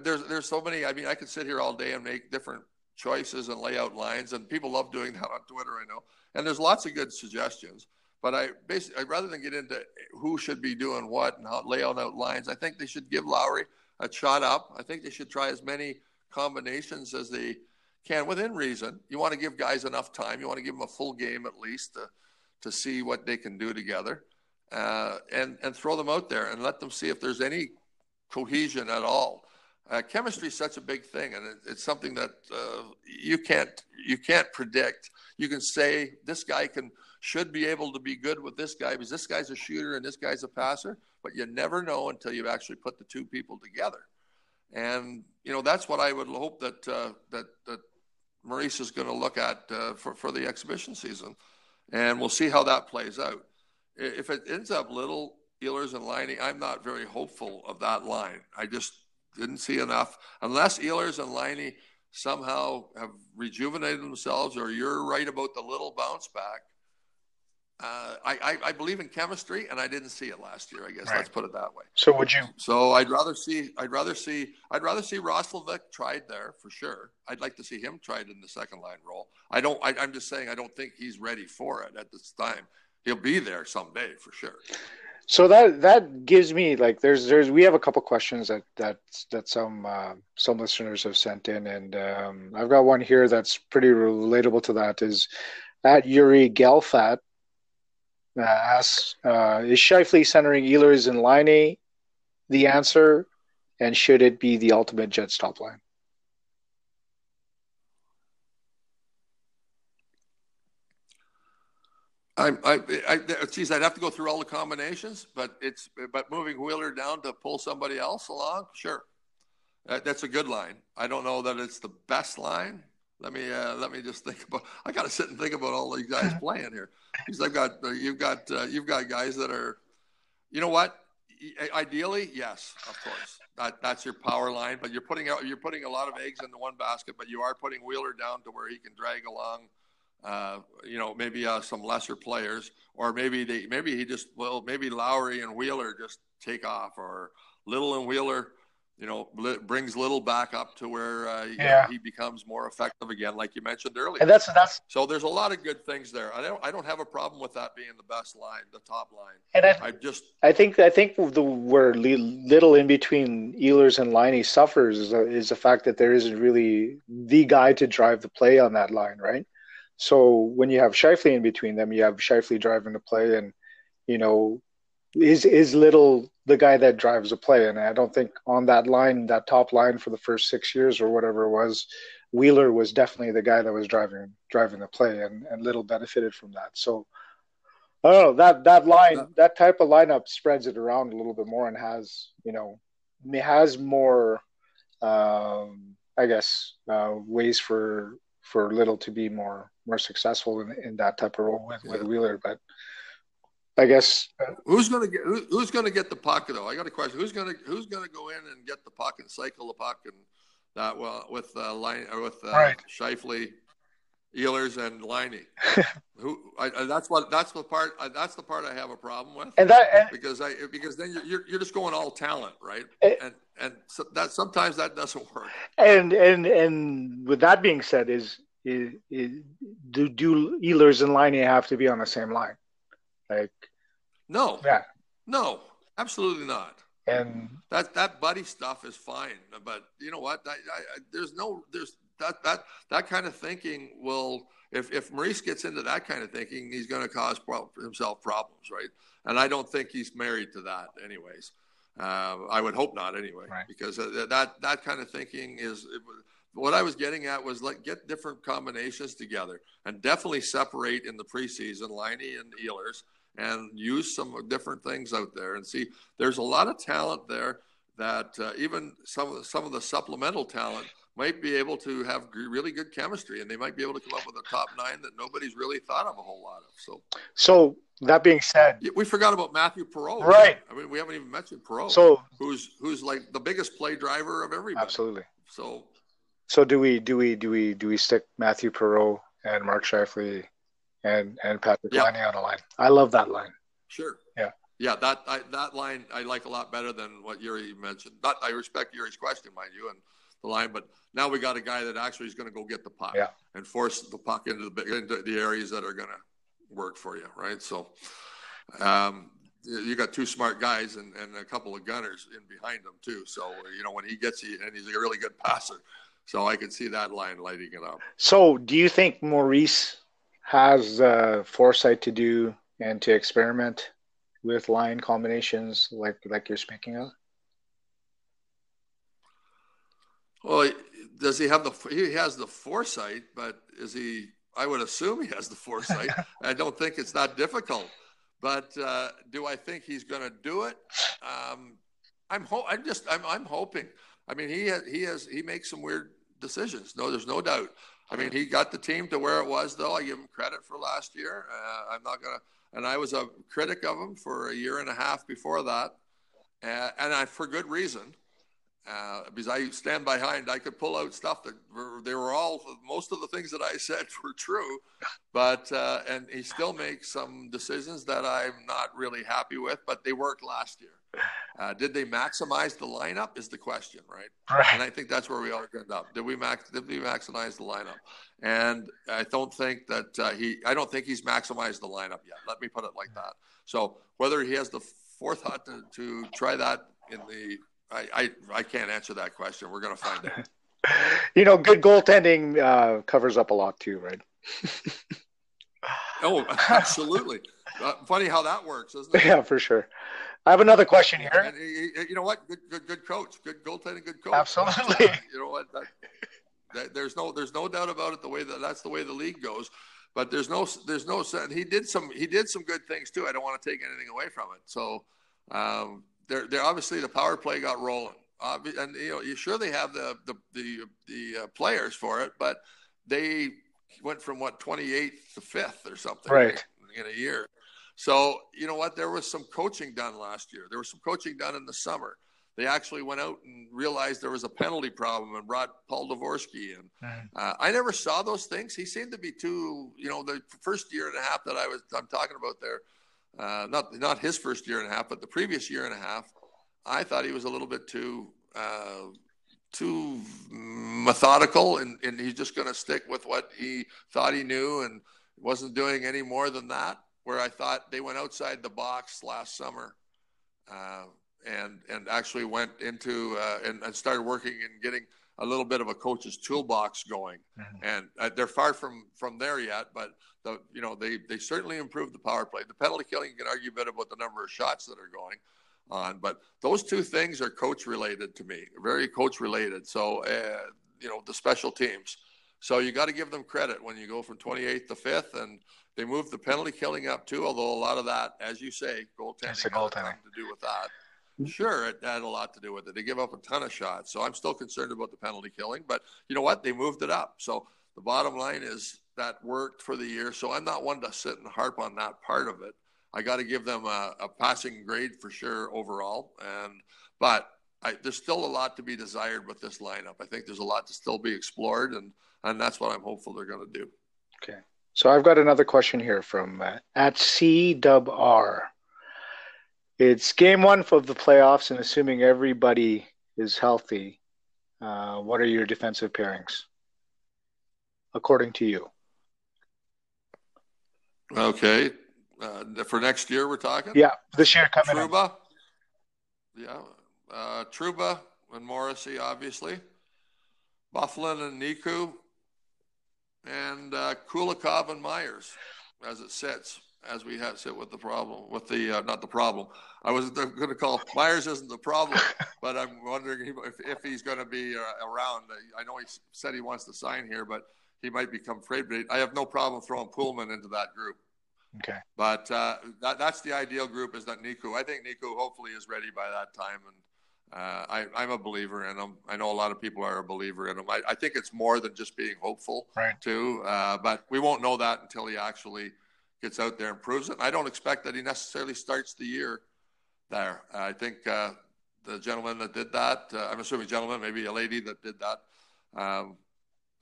S4: there's there's so many. I mean, I could sit here all day and make different choices and lay out lines, and people love doing that on Twitter. I know, and there's lots of good suggestions. But I basically, rather than get into who should be doing what and how lay out lines, I think they should give Lowry a shot up. I think they should try as many combinations as they can within reason. You want to give guys enough time. You want to give them a full game at least to, to see what they can do together, uh, and and throw them out there and let them see if there's any cohesion at all. Uh, chemistry is such a big thing, and it, it's something that uh, you can't you can't predict. You can say this guy can should be able to be good with this guy because this guy's a shooter and this guy's a passer, but you never know until you've actually put the two people together. And you know that's what I would hope that uh, that that Maurice is going to look at uh, for for the exhibition season, and we'll see how that plays out. If it ends up little Ehlers and Laine, I'm not very hopeful of that line. I just didn't see enough unless Ehlers and Laine somehow have rejuvenated themselves, or you're right about the little bounce back uh, I, I, believe in chemistry, and I didn't see it last year. I guess right. let's put it that way.
S3: So would you?
S4: So I'd rather see I'd rather see I'd rather see Roslovic tried there for sure. I'd like to see him tried in the second line role. I don't. I, I'm just saying I don't think he's ready for it at this time. He'll be there someday for sure.
S3: So that that gives me like there's there's we have a couple questions that that that some uh, some listeners have sent in, and um, I've got one here that's pretty relatable to that. Is at Yuri Gelfat uh, asks, uh, is Scheifele centering Ehlers line a the answer, and should it be the ultimate Jets top line?
S4: I, I, I, geez, I'd have to go through all the combinations, but it's but moving Wheeler down to pull somebody else along, sure, that, that's a good line. I don't know that it's the best line. Let me uh, let me just think about. I got to sit and think about all these guys playing here because I've got uh, you've got uh, you've got guys that are, you know what? Ideally, yes, of course, that that's your power line. But you're putting out you're putting a lot of eggs into one basket. But you are putting Wheeler down to where he can drag along. Uh, you know, maybe uh, some lesser players, or maybe they maybe he just well maybe Lowry and Wheeler just take off, or Little and Wheeler you know, brings Little back up to where uh, yeah. know, he becomes more effective again, like you mentioned earlier.
S3: And that's that's
S4: so. There's a lot of good things there. I don't I don't have a problem with that being the best line, the top line.
S3: And I,
S4: I just
S3: I think I think the where Little in between Ehlers and Laine suffers is is the fact that there isn't really the guy to drive the play on that line, right? So when you have Scheifele in between them, you have Scheifele driving the play, and you know is is Little the guy that drives the play. And I don't think on that line, that top line for the first six years or whatever it was, Wheeler was definitely the guy that was driving driving the play, and, and Little benefited from that. So I don't know that that line, that type of lineup spreads it around a little bit more and has you know has more, um, I guess, uh, ways for for Little to be more more successful in, in that type of role with, with Wheeler, but I guess.
S4: Who's going to get who, Who's going to get the puck though? I got a question. Who's going to Who's going to go in and get the puck and cycle the puck and that well with uh, line or with uh,
S3: right.
S4: Scheifele? Ehlers and Laine. Who I, that's what that's the part that's the part I have a problem with.
S3: And that and,
S4: because I because then you're you're just going all talent, right? And and, and so that sometimes that doesn't work.
S3: And and and with that being said, is is, is do do Ehlers and Laine have to be on the same line? Like
S4: no,
S3: yeah,
S4: no, absolutely not.
S3: And
S4: that that buddy stuff is fine, but you know what? I, I, there's no there's that that that kind of thinking will if if Maurice gets into that kind of thinking, he's going to cause pro- himself problems, right? And I don't think he's married to that, anyways. Uh, I would hope not, anyway,
S3: right.
S4: because uh, that that kind of thinking is. What I was getting at was like get different combinations together and definitely separate in the preseason Laine and Ehlers and use some different things out there and see. There's a lot of talent there that uh, even some of some of the supplemental talent might be able to have really good chemistry, and they might be able to come up with a top nine that nobody's really thought of a whole lot of. So,
S3: so that being said,
S4: we forgot about Mathieu Perreault.
S3: Right.
S4: I mean, we haven't even mentioned Perreault.
S3: So,
S4: who's who's like the biggest play driver of everybody.
S3: Absolutely.
S4: So,
S3: so do we do we do we do we stick Mathieu Perreault and Mark Scheifele and and Patrick yeah. Laine on the line? I love that line.
S4: Sure.
S3: Yeah.
S4: Yeah, that I, that line I like a lot better than what Yuri mentioned. But I respect Yuri's question, mind you, and the line. But now we got a guy that actually is going to go get the puck
S3: yeah.
S4: and force the puck into the into the areas that are going to work for you, right? So, um, you got two smart guys and, and a couple of gunners in behind them too. So you know when he gets you, and he's a really good passer. So I could see that line lighting it up.
S3: So do you think Maurice has uh, foresight to do and to experiment with line combinations like like you're speaking of?
S4: Well, does he have the he has the foresight, but is he? I would assume he has the foresight. I don't think it's that difficult, but uh, do I think he's going to do it? Um, I'm ho- I'm just I'm I'm hoping. I mean, he has, he has he makes some weird decisions. No, there's no doubt. I mean, he got the team to where it was, though. I give him credit for last year. Uh, I'm not gonna, and I was a critic of him for a year and a half before that, uh, and I, for good reason uh, because I stand behind. I could pull out stuff that were, they were all most of the things that I said were true, but uh, and he still makes some decisions that I'm not really happy with. But they worked last year. Uh, did they maximize the lineup? Is the question, right?
S3: right?
S4: And I think that's where we all end up. Did we max? Did we maximize the lineup? And I don't think that uh, he. I don't think he's maximized the lineup yet. Let me put it like that. So whether he has the forethought to, to try that in the I, I, I can't answer that question. We're going to find out.
S3: you know, good goaltending uh, covers up a lot too, right?
S4: oh, absolutely. Uh, funny how that works, isn't it?
S3: Yeah, for sure. I have another question here.
S4: And, you know what? Good, good, good coach. Good goaltending. Good coach.
S3: Absolutely.
S4: you know what? That, that, there's no, there's no doubt about it. The way that that's the way the league goes. But there's no, there's no. He did some, he did some good things too. I don't want to take anything away from it. So, um, they're, they're obviously the power play got rolling. And you know, you sure they have the the the, the uh, players for it, but they went from what 28th to fifth or something
S3: right.
S4: in a year. So you know what? There was some coaching done last year. There was some coaching done in the summer. They actually went out and realized there was a penalty problem and brought Paul Dvorsky in. Mm-hmm. Uh, I never saw those things. He seemed to be too, you know, the first year and a half that I was I'm talking about there uh, not not his first year and a half, but the previous year and a half, I thought he was a little bit too uh, too methodical, and, and he's just going to stick with what he thought he knew and wasn't doing any more than that. Where I thought they went outside the box last summer, uh, and and actually went into uh, and, and started working and getting a little bit of a coach's toolbox going, mm-hmm. and uh, they're far from from there yet. But the you know they they certainly improved the power play. The penalty killing, you can argue a bit about the number of shots that are going on, but those two things are coach related to me, very coach related. So uh, you know the special teams. So you got to give them credit when you go from 28th to 5th, and they moved the penalty killing up too. Although a lot of that, as you say, goaltending,
S3: goaltending.
S4: to do with that. Sure, it had a lot to do with it. They give up a ton of shots, so I'm still concerned about the penalty killing. But you know what? They moved it up. So the bottom line is that worked for the year. So I'm not one to sit and harp on that part of it. I got to give them a, a, passing grade for sure overall. And but I, there's still a lot to be desired with this lineup. I think there's a lot to still be explored, and and that's what I'm hopeful they're going to do.
S3: Okay. So I've got another question here from uh, at CWR. It's game one of the playoffs, and assuming everybody is healthy, uh, what are your defensive pairings, according to you?
S4: Okay. Uh, for next year, we're talking?
S3: Yeah, this year coming
S4: Trouba. Yeah. Uh, Trouba and Morrissey, obviously. Byfuglien and Niku. And uh, Kulikov and Myers as it sits as we have sit with the problem with the uh, not the problem. I was going to call Myers isn't the problem, but I'm wondering if, if he's going to be uh, around. I know he said he wants to sign here, but he might become trade bait. I have no problem throwing Poolman into that group.
S3: Okay.
S4: But uh, that, that's the ideal group is that Niku. I think Niku hopefully is ready by that time, and uh, I, am a believer in him. I know a lot of people are a believer in him. I, I think it's more than just being hopeful,
S3: right.
S4: too. Uh, but we won't know that until he actually gets out there and proves it. And I don't expect that he necessarily starts the year there. I think uh, the gentleman that did that, uh, I'm assuming gentleman, maybe a lady that did that, um,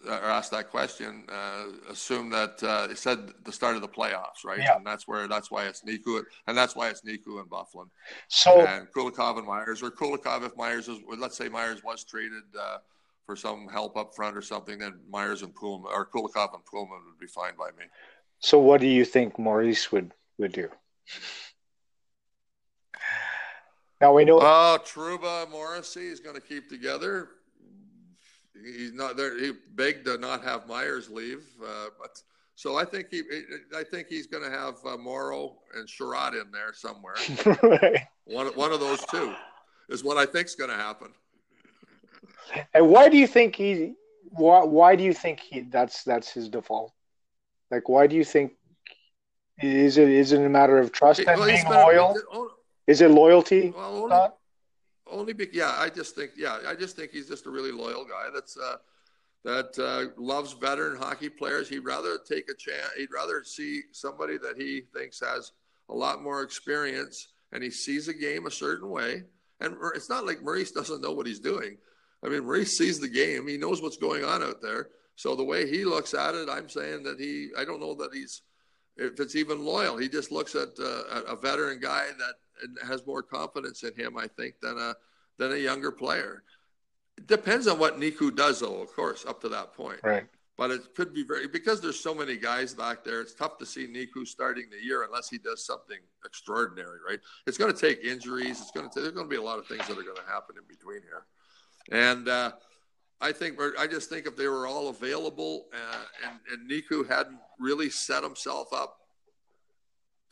S4: or asked that question, uh, assume that uh, it said the start of the playoffs, right?
S3: Yeah.
S4: And that's where that's why it's Niku, and that's why it's Niku and Byfuglien.
S3: So
S4: and Kulikov and Myers, or Kulikov if Myers is, let's say Myers was traded uh, for some help up front or something, then Myers and Poolman or Kulikov and Poolman would be fine by me.
S3: So what do you think Maurice would would do? Now we know.
S4: Oh, Trouba Morrissey is going to keep together he's not there. He begged to not have Myers leave, uh, but so I think he, I think he's going to have uh, Morrow and Chiarot in there somewhere.
S3: right.
S4: One, one of those two is what I think is going to happen.
S3: And why do you think he? Why, why do you think he? That's that's his default. Like, why do you think? Is it is it a matter of trust and well, being loyal? oh, is it loyalty?
S4: Well, only, only be, yeah, I just think yeah, I just think he's just a really loyal guy. That's uh, that uh, loves veteran hockey players. He'd rather take a chance. He'd rather see somebody that he thinks has a lot more experience and he sees a game a certain way. And it's not like Maurice doesn't know what he's doing. I mean, Maurice sees the game. He knows what's going on out there. So the way he looks at it, I'm saying that he. I don't know that he's if it's even loyal. He just looks at uh, a veteran guy that has more confidence in him, I think, than a than a younger player. It depends on what Niku does, though. Of course, up to that point.
S3: Right.
S4: But it could be very because there's so many guys back there. It's tough to see Niku starting the year unless he does something extraordinary, right? It's going to take injuries. It's going to take, there's going to be a lot of things that are going to happen in between here, and uh, I think I just think if they were all available uh, and, and Niku hadn't really set himself up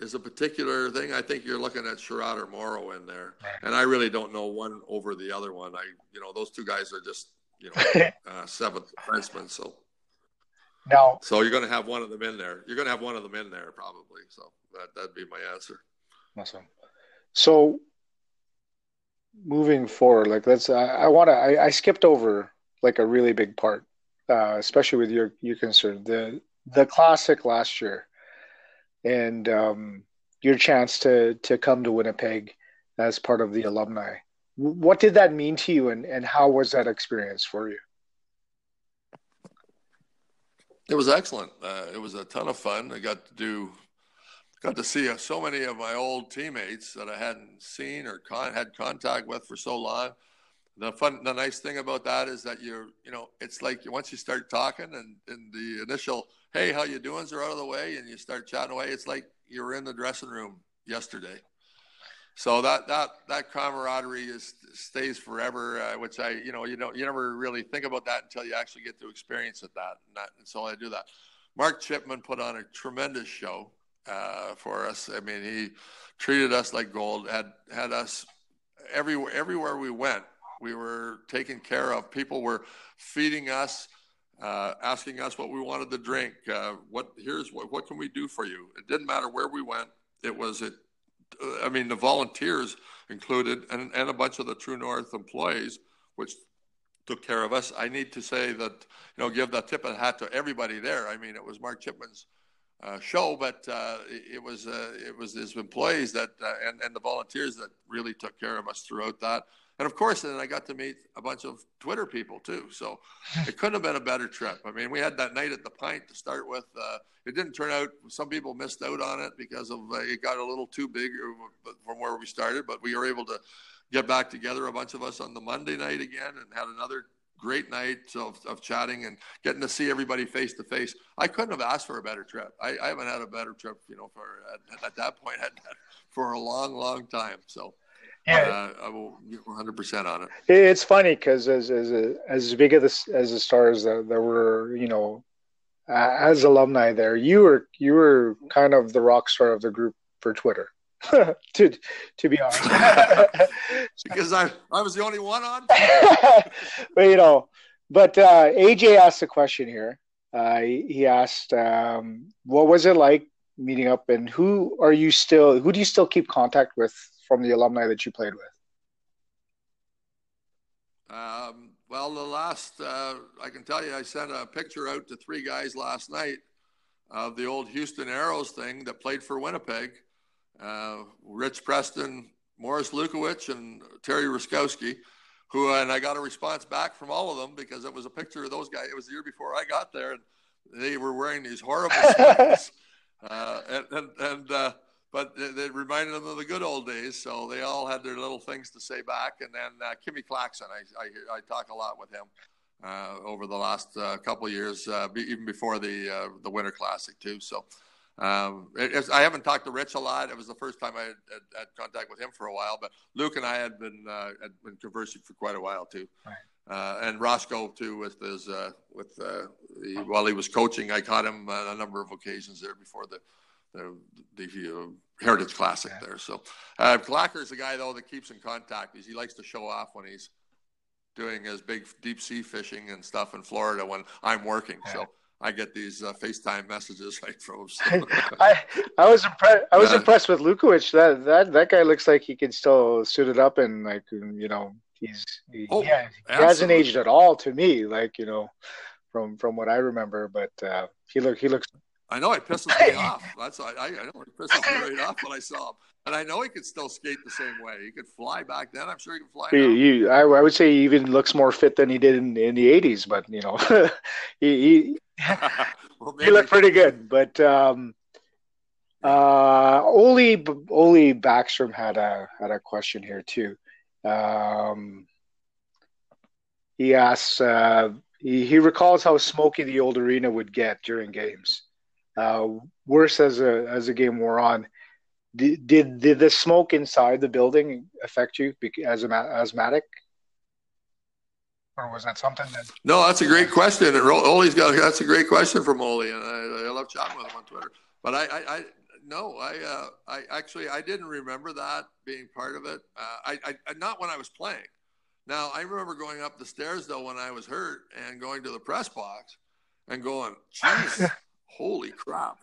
S4: is a particular thing. I think you're looking at Chiarot or Morrow in there, and I really don't know one over the other one. I, you know, those two guys are just, you know, uh, seventh defensemen. So
S3: now,
S4: so you're going to have one of them in there. You're going to have one of them in there probably. So that that'd be my answer.
S3: Awesome. So moving forward, like let's, I, I want to, I, I, skipped over like a really big part, uh, especially with your you concern the the classic last year and um, your chance to to come to Winnipeg as part of the alumni. What did that mean to you, and, and how was that experience for you?
S4: It was excellent. Uh, it was a ton of fun. I got to do, got to see uh, so many of my old teammates that I hadn't seen or con- had contact with for so long. The fun, the nice thing about that is that you're, you know, it's like once you start talking and, and the initial hey, how you doing? are out of the way, and you start chatting away. It's like you were in the dressing room yesterday. So that that that camaraderie is stays forever, uh, which I you know you don't you never really think about that until you actually get to experience it. That and, that, and so I do that. Mark Chipman put on a tremendous show uh, for us. I mean, he treated us like gold. had had us everywhere everywhere we went. We were taken care of. People were feeding us uh, asking us what we wanted to drink. Uh, what here's what what can we do for you? It didn't matter where we went. It was it. I mean, the volunteers included, and, and a bunch of the True North employees, which took care of us. I need to say that you know give that tip of the hat to everybody there. I mean, it was Mark Chipman's uh, show, but uh, it, was uh, it was his employees that uh, and and the volunteers that really took care of us throughout that. And of course, then I got to meet a bunch of Twitter people too. So it couldn't have been a better trip. I mean, we had that night at the Pint to start with. Uh, it didn't turn out. Some people missed out on it because of uh, it got a little too big uh, from where we started, but we were able to get back together, a bunch of us on the Monday night again, and had another great night of, of chatting and getting to see everybody face to face. I couldn't have asked for a better trip. I, I haven't had a better trip, you know, for at, at that point, had for a long, long time. So uh, I will get 100 percent on it.
S3: It's funny because as as as big of the as the stars that, that were, you know, as alumni there, you were you were kind of the rock star of the group for Twitter. to to be honest,
S4: because I I was the only one on.
S3: but you know, but uh, AJ asked a question here. Uh, he asked, um, "What was it like meeting up, and who are you still? Who do you still keep contact with from the alumni that you played with?"
S4: Um, well, the last uh, I can tell you, I sent a picture out to three guys last night of the old Houston Aeros thing that played for Winnipeg uh, Rich Preston, Morris Lukowich, and Terry Ruskowski, who, and I got a response back from all of them because it was a picture of those guys. It was the year before I got there, and they were wearing these horrible sweaters. uh, and, and, and uh, but it reminded them of the good old days. So they all had their little things to say back. And then uh, Kimmy Clackson, I, I, I, talk a lot with him uh, over the last uh, couple years, uh, even before the uh, the Winter Classic too. So um, it, I haven't talked to Rich a lot. It was the first time I had, had, had contact with him for a while, but Luke and I had been uh, had been conversing for quite a while too. Right. Uh, and Roscoe too, with his uh, with uh, the, while he was coaching, I caught him on a number of occasions there before the the, the uh, Heritage Classic yeah. there. So uh, is a guy though that keeps in contact. He likes to show off when he's doing his big deep sea fishing and stuff in Florida when I'm working. Yeah. So I get these uh, FaceTime messages right from.
S3: I I was impressed. I was yeah. impressed with Lukowich. That that that guy looks like he can still suit it up and like you know he's he, oh, yeah he hasn't aged at all to me. Like you know from from what I remember, but uh, he look he looks.
S4: I know it pisses me off. That's I, I know it pisses me right off when I saw him, and I know he could still skate the same way. He could fly back then. I'm sure he can fly. He,
S3: he, I, I, would say he even looks more fit than he did in, in the '80s. But you know, he, he well, he looked pretty good, but um, uh, Oli Oli Backstrom had a had a question here too. Um, he asks. Uh, he, he recalls how smoky the old arena would get during games. Uh, worse as a as the game wore on. Did, did did the smoke inside the building affect you as a asthmatic? or was that something that?
S4: No, that's a great question. And Oli's got that's a great question from Oli, and I, I love chatting with him on Twitter. But I, I, I no, I, uh, I actually I didn't remember that being part of it. Uh, I, I, not when I was playing. Now I remember going up the stairs though when I was hurt and going to the press box and going, "Jeez, holy crap!"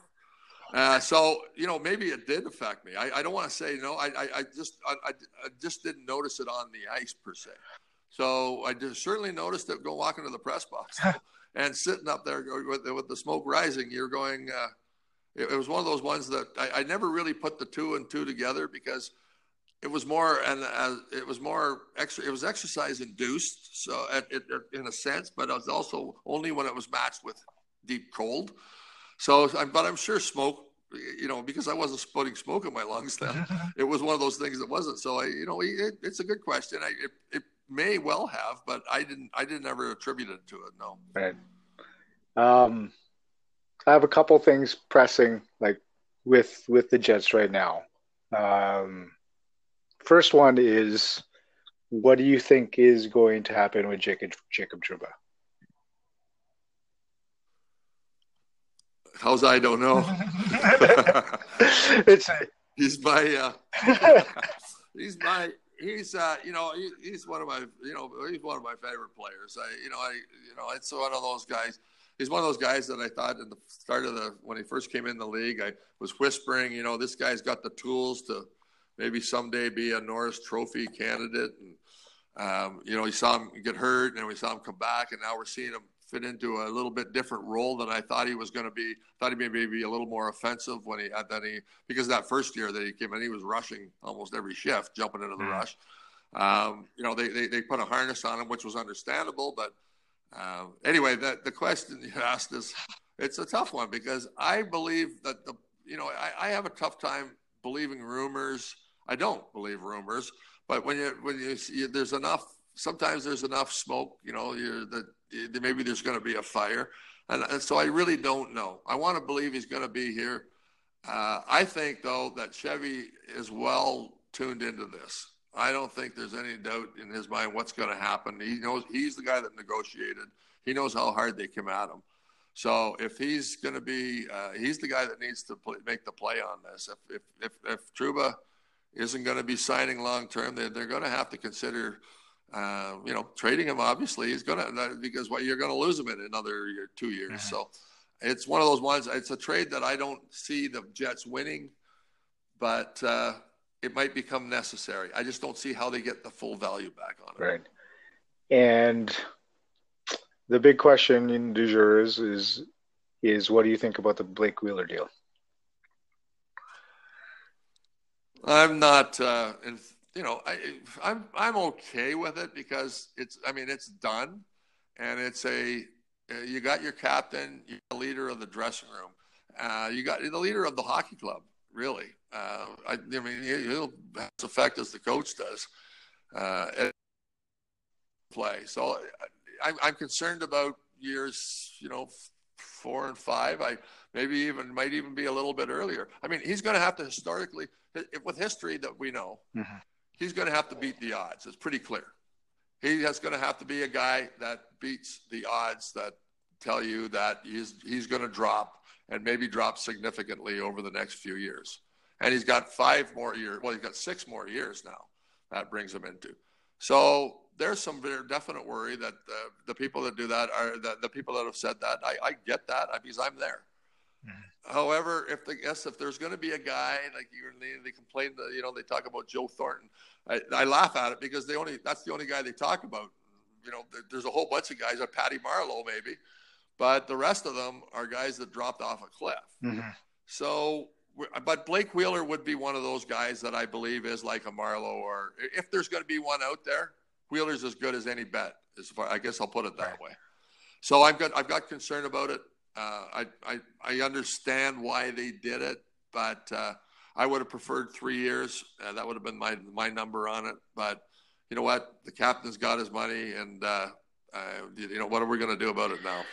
S4: Uh, so you know maybe it did affect me. I, I don't want to say no. I, I, I just I, I just didn't notice it on the ice per se. So I just certainly noticed it go walking to the press box and sitting up there with, with the smoke rising. You're going. Uh, it, it, was one of those ones that I, I, never really put the two and two together because it was more and uh, it was more extra. It was exercise induced, so it, it, in a sense, but it was also only when it was matched with deep cold. So, but I'm sure smoke you know, because I wasn't putting smoke in my lungs then, it was one of those things that wasn't. So I, you know, it, it's a good question. I, it, it, may well have, but I didn't. I didn't ever attribute it to it. No.
S3: Right. Um, I have a couple things pressing, like with with the Jets right now. Um, first one is, what do you think is going to happen with Jacob Jacob Trouba?
S4: How's I don't know.
S3: it's a,
S4: he's my uh, he's my he's uh, you know he, he's one of my you know he's one of my favorite players. I you know I you know it's one of those guys. He's one of those guys that I thought in the start of the when he first came in the league, I was whispering, you know, this guy's got the tools to maybe someday be a Norris Trophy candidate. And um, you know, he saw him get hurt, and then we saw him come back, and now we're seeing him fit into a little bit different role than I thought he was going to be. Thought he maybe be a little more offensive when he had that he because that first year that he came in, he was rushing almost every shift, jumping into the mm. rush. Um, you know, they, they, they put a harness on him, which was understandable. But uh, anyway, the, the question you asked is it's a tough one because I believe that the, you know, I, I have a tough time believing rumors. I don't believe rumors, but when you, when you, you there's enough, sometimes there's enough smoke, you know, you're that maybe there's going to be a fire. And, so I really don't know. I want to believe he's going to be here. Uh, I think, though, that Chevy is well tuned into this. I don't think there's any doubt in his mind what's going to happen. He knows he's the guy that negotiated. He knows how hard they came at him. So if he's going to be, uh, he's the guy that needs to play, make the play on this. If if if, if Trouba isn't going to be signing long term, they're, they're going to have to consider, uh, you know, trading him. Obviously, is going to because what you're going to lose him in another year, two years. Mm-hmm. So it's one of those ones. It's a trade that I don't see the Jets winning, but. Uh, it might become necessary. I just don't see how they get the full value back on it.
S3: Right. And the big question in du jour is, is is what do you think about the Blake Wheeler deal?
S4: I'm not, uh, in, you know, I, I'm I'm okay with it because it's. I mean, it's done, and it's a. You got your captain, you're the leader of the dressing room. Uh, you got the leader of the hockey club really. Uh, I, I, mean, he'll have as effect as the coach does uh, play. So I, I'm concerned about years, you know, four and five. I maybe even might even be a little bit earlier. I mean, he's going to have to historically, with history that we know, mm-hmm. He's going to have to beat the odds. It's pretty clear. He is going to have to be a guy that beats the odds that tell you that he's he's going to drop and maybe drop significantly over the next few years. And he's got five more years. Well, he's got six more years now. That brings him into. So there's some very definite worry that uh, the people that do that are the, the people that have said that. I, I get that because I'm there. However, if the yes, if there's going to be a guy like you they, they complain that you know they talk about Joe Thornton, I, I laugh at it because they only that's the only guy they talk about. You know, there, there's a whole bunch of guys, a Patty Marleau maybe, but the rest of them are guys that dropped off a cliff. Mm-hmm. So, but Blake Wheeler would be one of those guys that I believe is like a Marleau, or if there's going to be one out there, Wheeler's as good as any bet. As far, I guess I'll put it that right. way. So I've got I've got concern about it. Uh, I, I I understand why they did it, but uh, I would have preferred three years. Uh, that would have been my my number on it. But you know what? The captain's got his money, and uh, uh, you know what are we going to do about it now?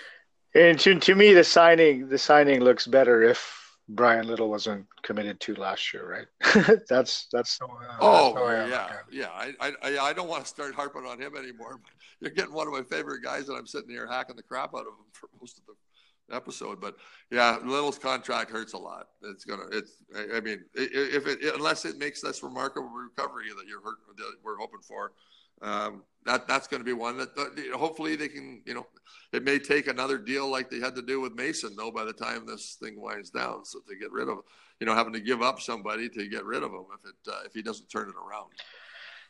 S3: And to, to me, the signing the signing looks better if Bryan Little wasn't committed to last year, right? that's that's so. Uh,
S4: oh that's yeah, yeah. I, I I don't want to start harping on him anymore. But you're getting one of my favorite guys, and I'm sitting here hacking the crap out of him for most of the episode. But yeah, Little's contract hurts a lot. It's gonna. It's. I mean, if it unless it makes this remarkable recovery that you're hurt, that we're hoping for, um, that that's going to be one that, that hopefully they can. You know, it may take another deal like they had to do with Mason, though, by the time this thing winds down, so to get rid of, you know, having to give up somebody to get rid of him if it uh, if he doesn't turn it around.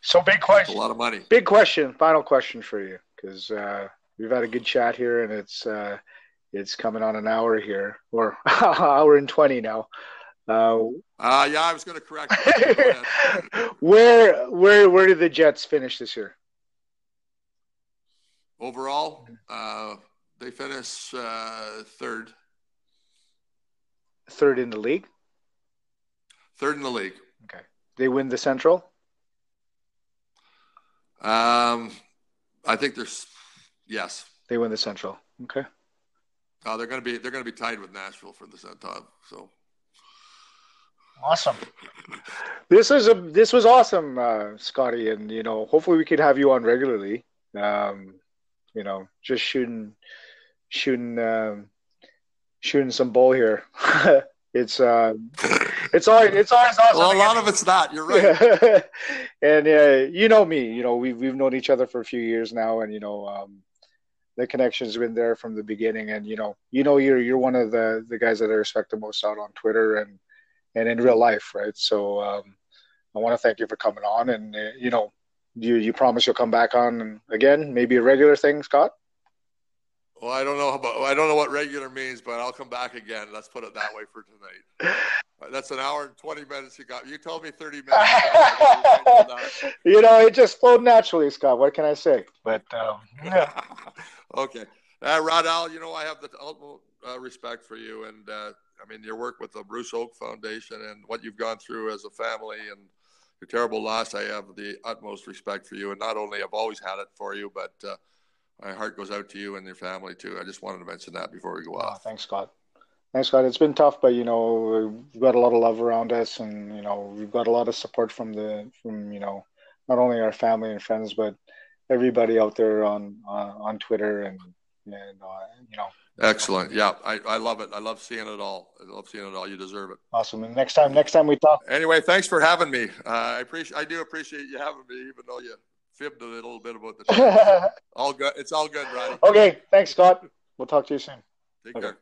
S3: So big question.
S4: That's a lot of money.
S3: Big question. Final question for you, because uh, we've had a good chat here, and it's uh, it's coming on an hour here, or hour and twenty now.
S4: Uh, uh, yeah, I was going to correct.
S3: where, where, where did the Jets finish this year?
S4: Overall, uh, they finish uh, third.
S3: Third in the league.
S4: Third in the league.
S3: Okay. They win the Central.
S4: Um, I think there's yes.
S3: They win the Central. Okay.
S4: Uh, they're going to be they're going to be tied with Nashville for the Central. So
S3: Awesome. This is a this was awesome, uh, Scotty, and you know, hopefully we could have you on regularly. Um, you know, just shooting, shooting, um, shooting some bull here. it's uh, it's always it's always awesome.
S4: Well, a lot of it's not. You're right.
S3: and uh, you know me. You know we've we've known each other for a few years now, and you know um, the connection's been there from the beginning. And you know you know you're you're one of the the guys that I respect the most out on Twitter and and in real life, right? So um, I want to thank you for coming on, and uh, you know, you you promise you'll come back on again, maybe a regular thing, Scott.
S4: Well, I don't know about I don't know what regular means, but I'll come back again. Let's put it that way for tonight. That's an hour and 20 minutes you got. You told me 30 minutes.
S3: you know, it just flowed naturally, Scott. What can I say? But, um, yeah.
S4: okay. Uh, Radal, you know, I have the ultimate uh, respect for you. And, uh, I mean, your work with the Bruce Oake Foundation and what you've gone through as a family and your terrible loss, I have the utmost respect for you. And not only I've always had it for you, but uh, my heart goes out to you and your family, too. I just wanted to mention that before we go oh, off.
S3: Thanks, Scott. Thanks, Scott. It's been tough, but you know we've got a lot of love around us, and you know we've got a lot of support from the from you know not only our family and friends, but everybody out there on uh, on Twitter and and uh, you know.
S4: Excellent. Yeah, I, I love it. I love seeing it all. I love seeing it all. You deserve it.
S3: Awesome. And next time, next time we talk.
S4: Anyway, thanks for having me. Uh, I appreciate. I do appreciate you having me, even though you fibbed a little bit about the. all good. It's all good, Roddy.
S3: Okay. Thanks, Scott. We'll talk to you soon.
S4: Take okay. care.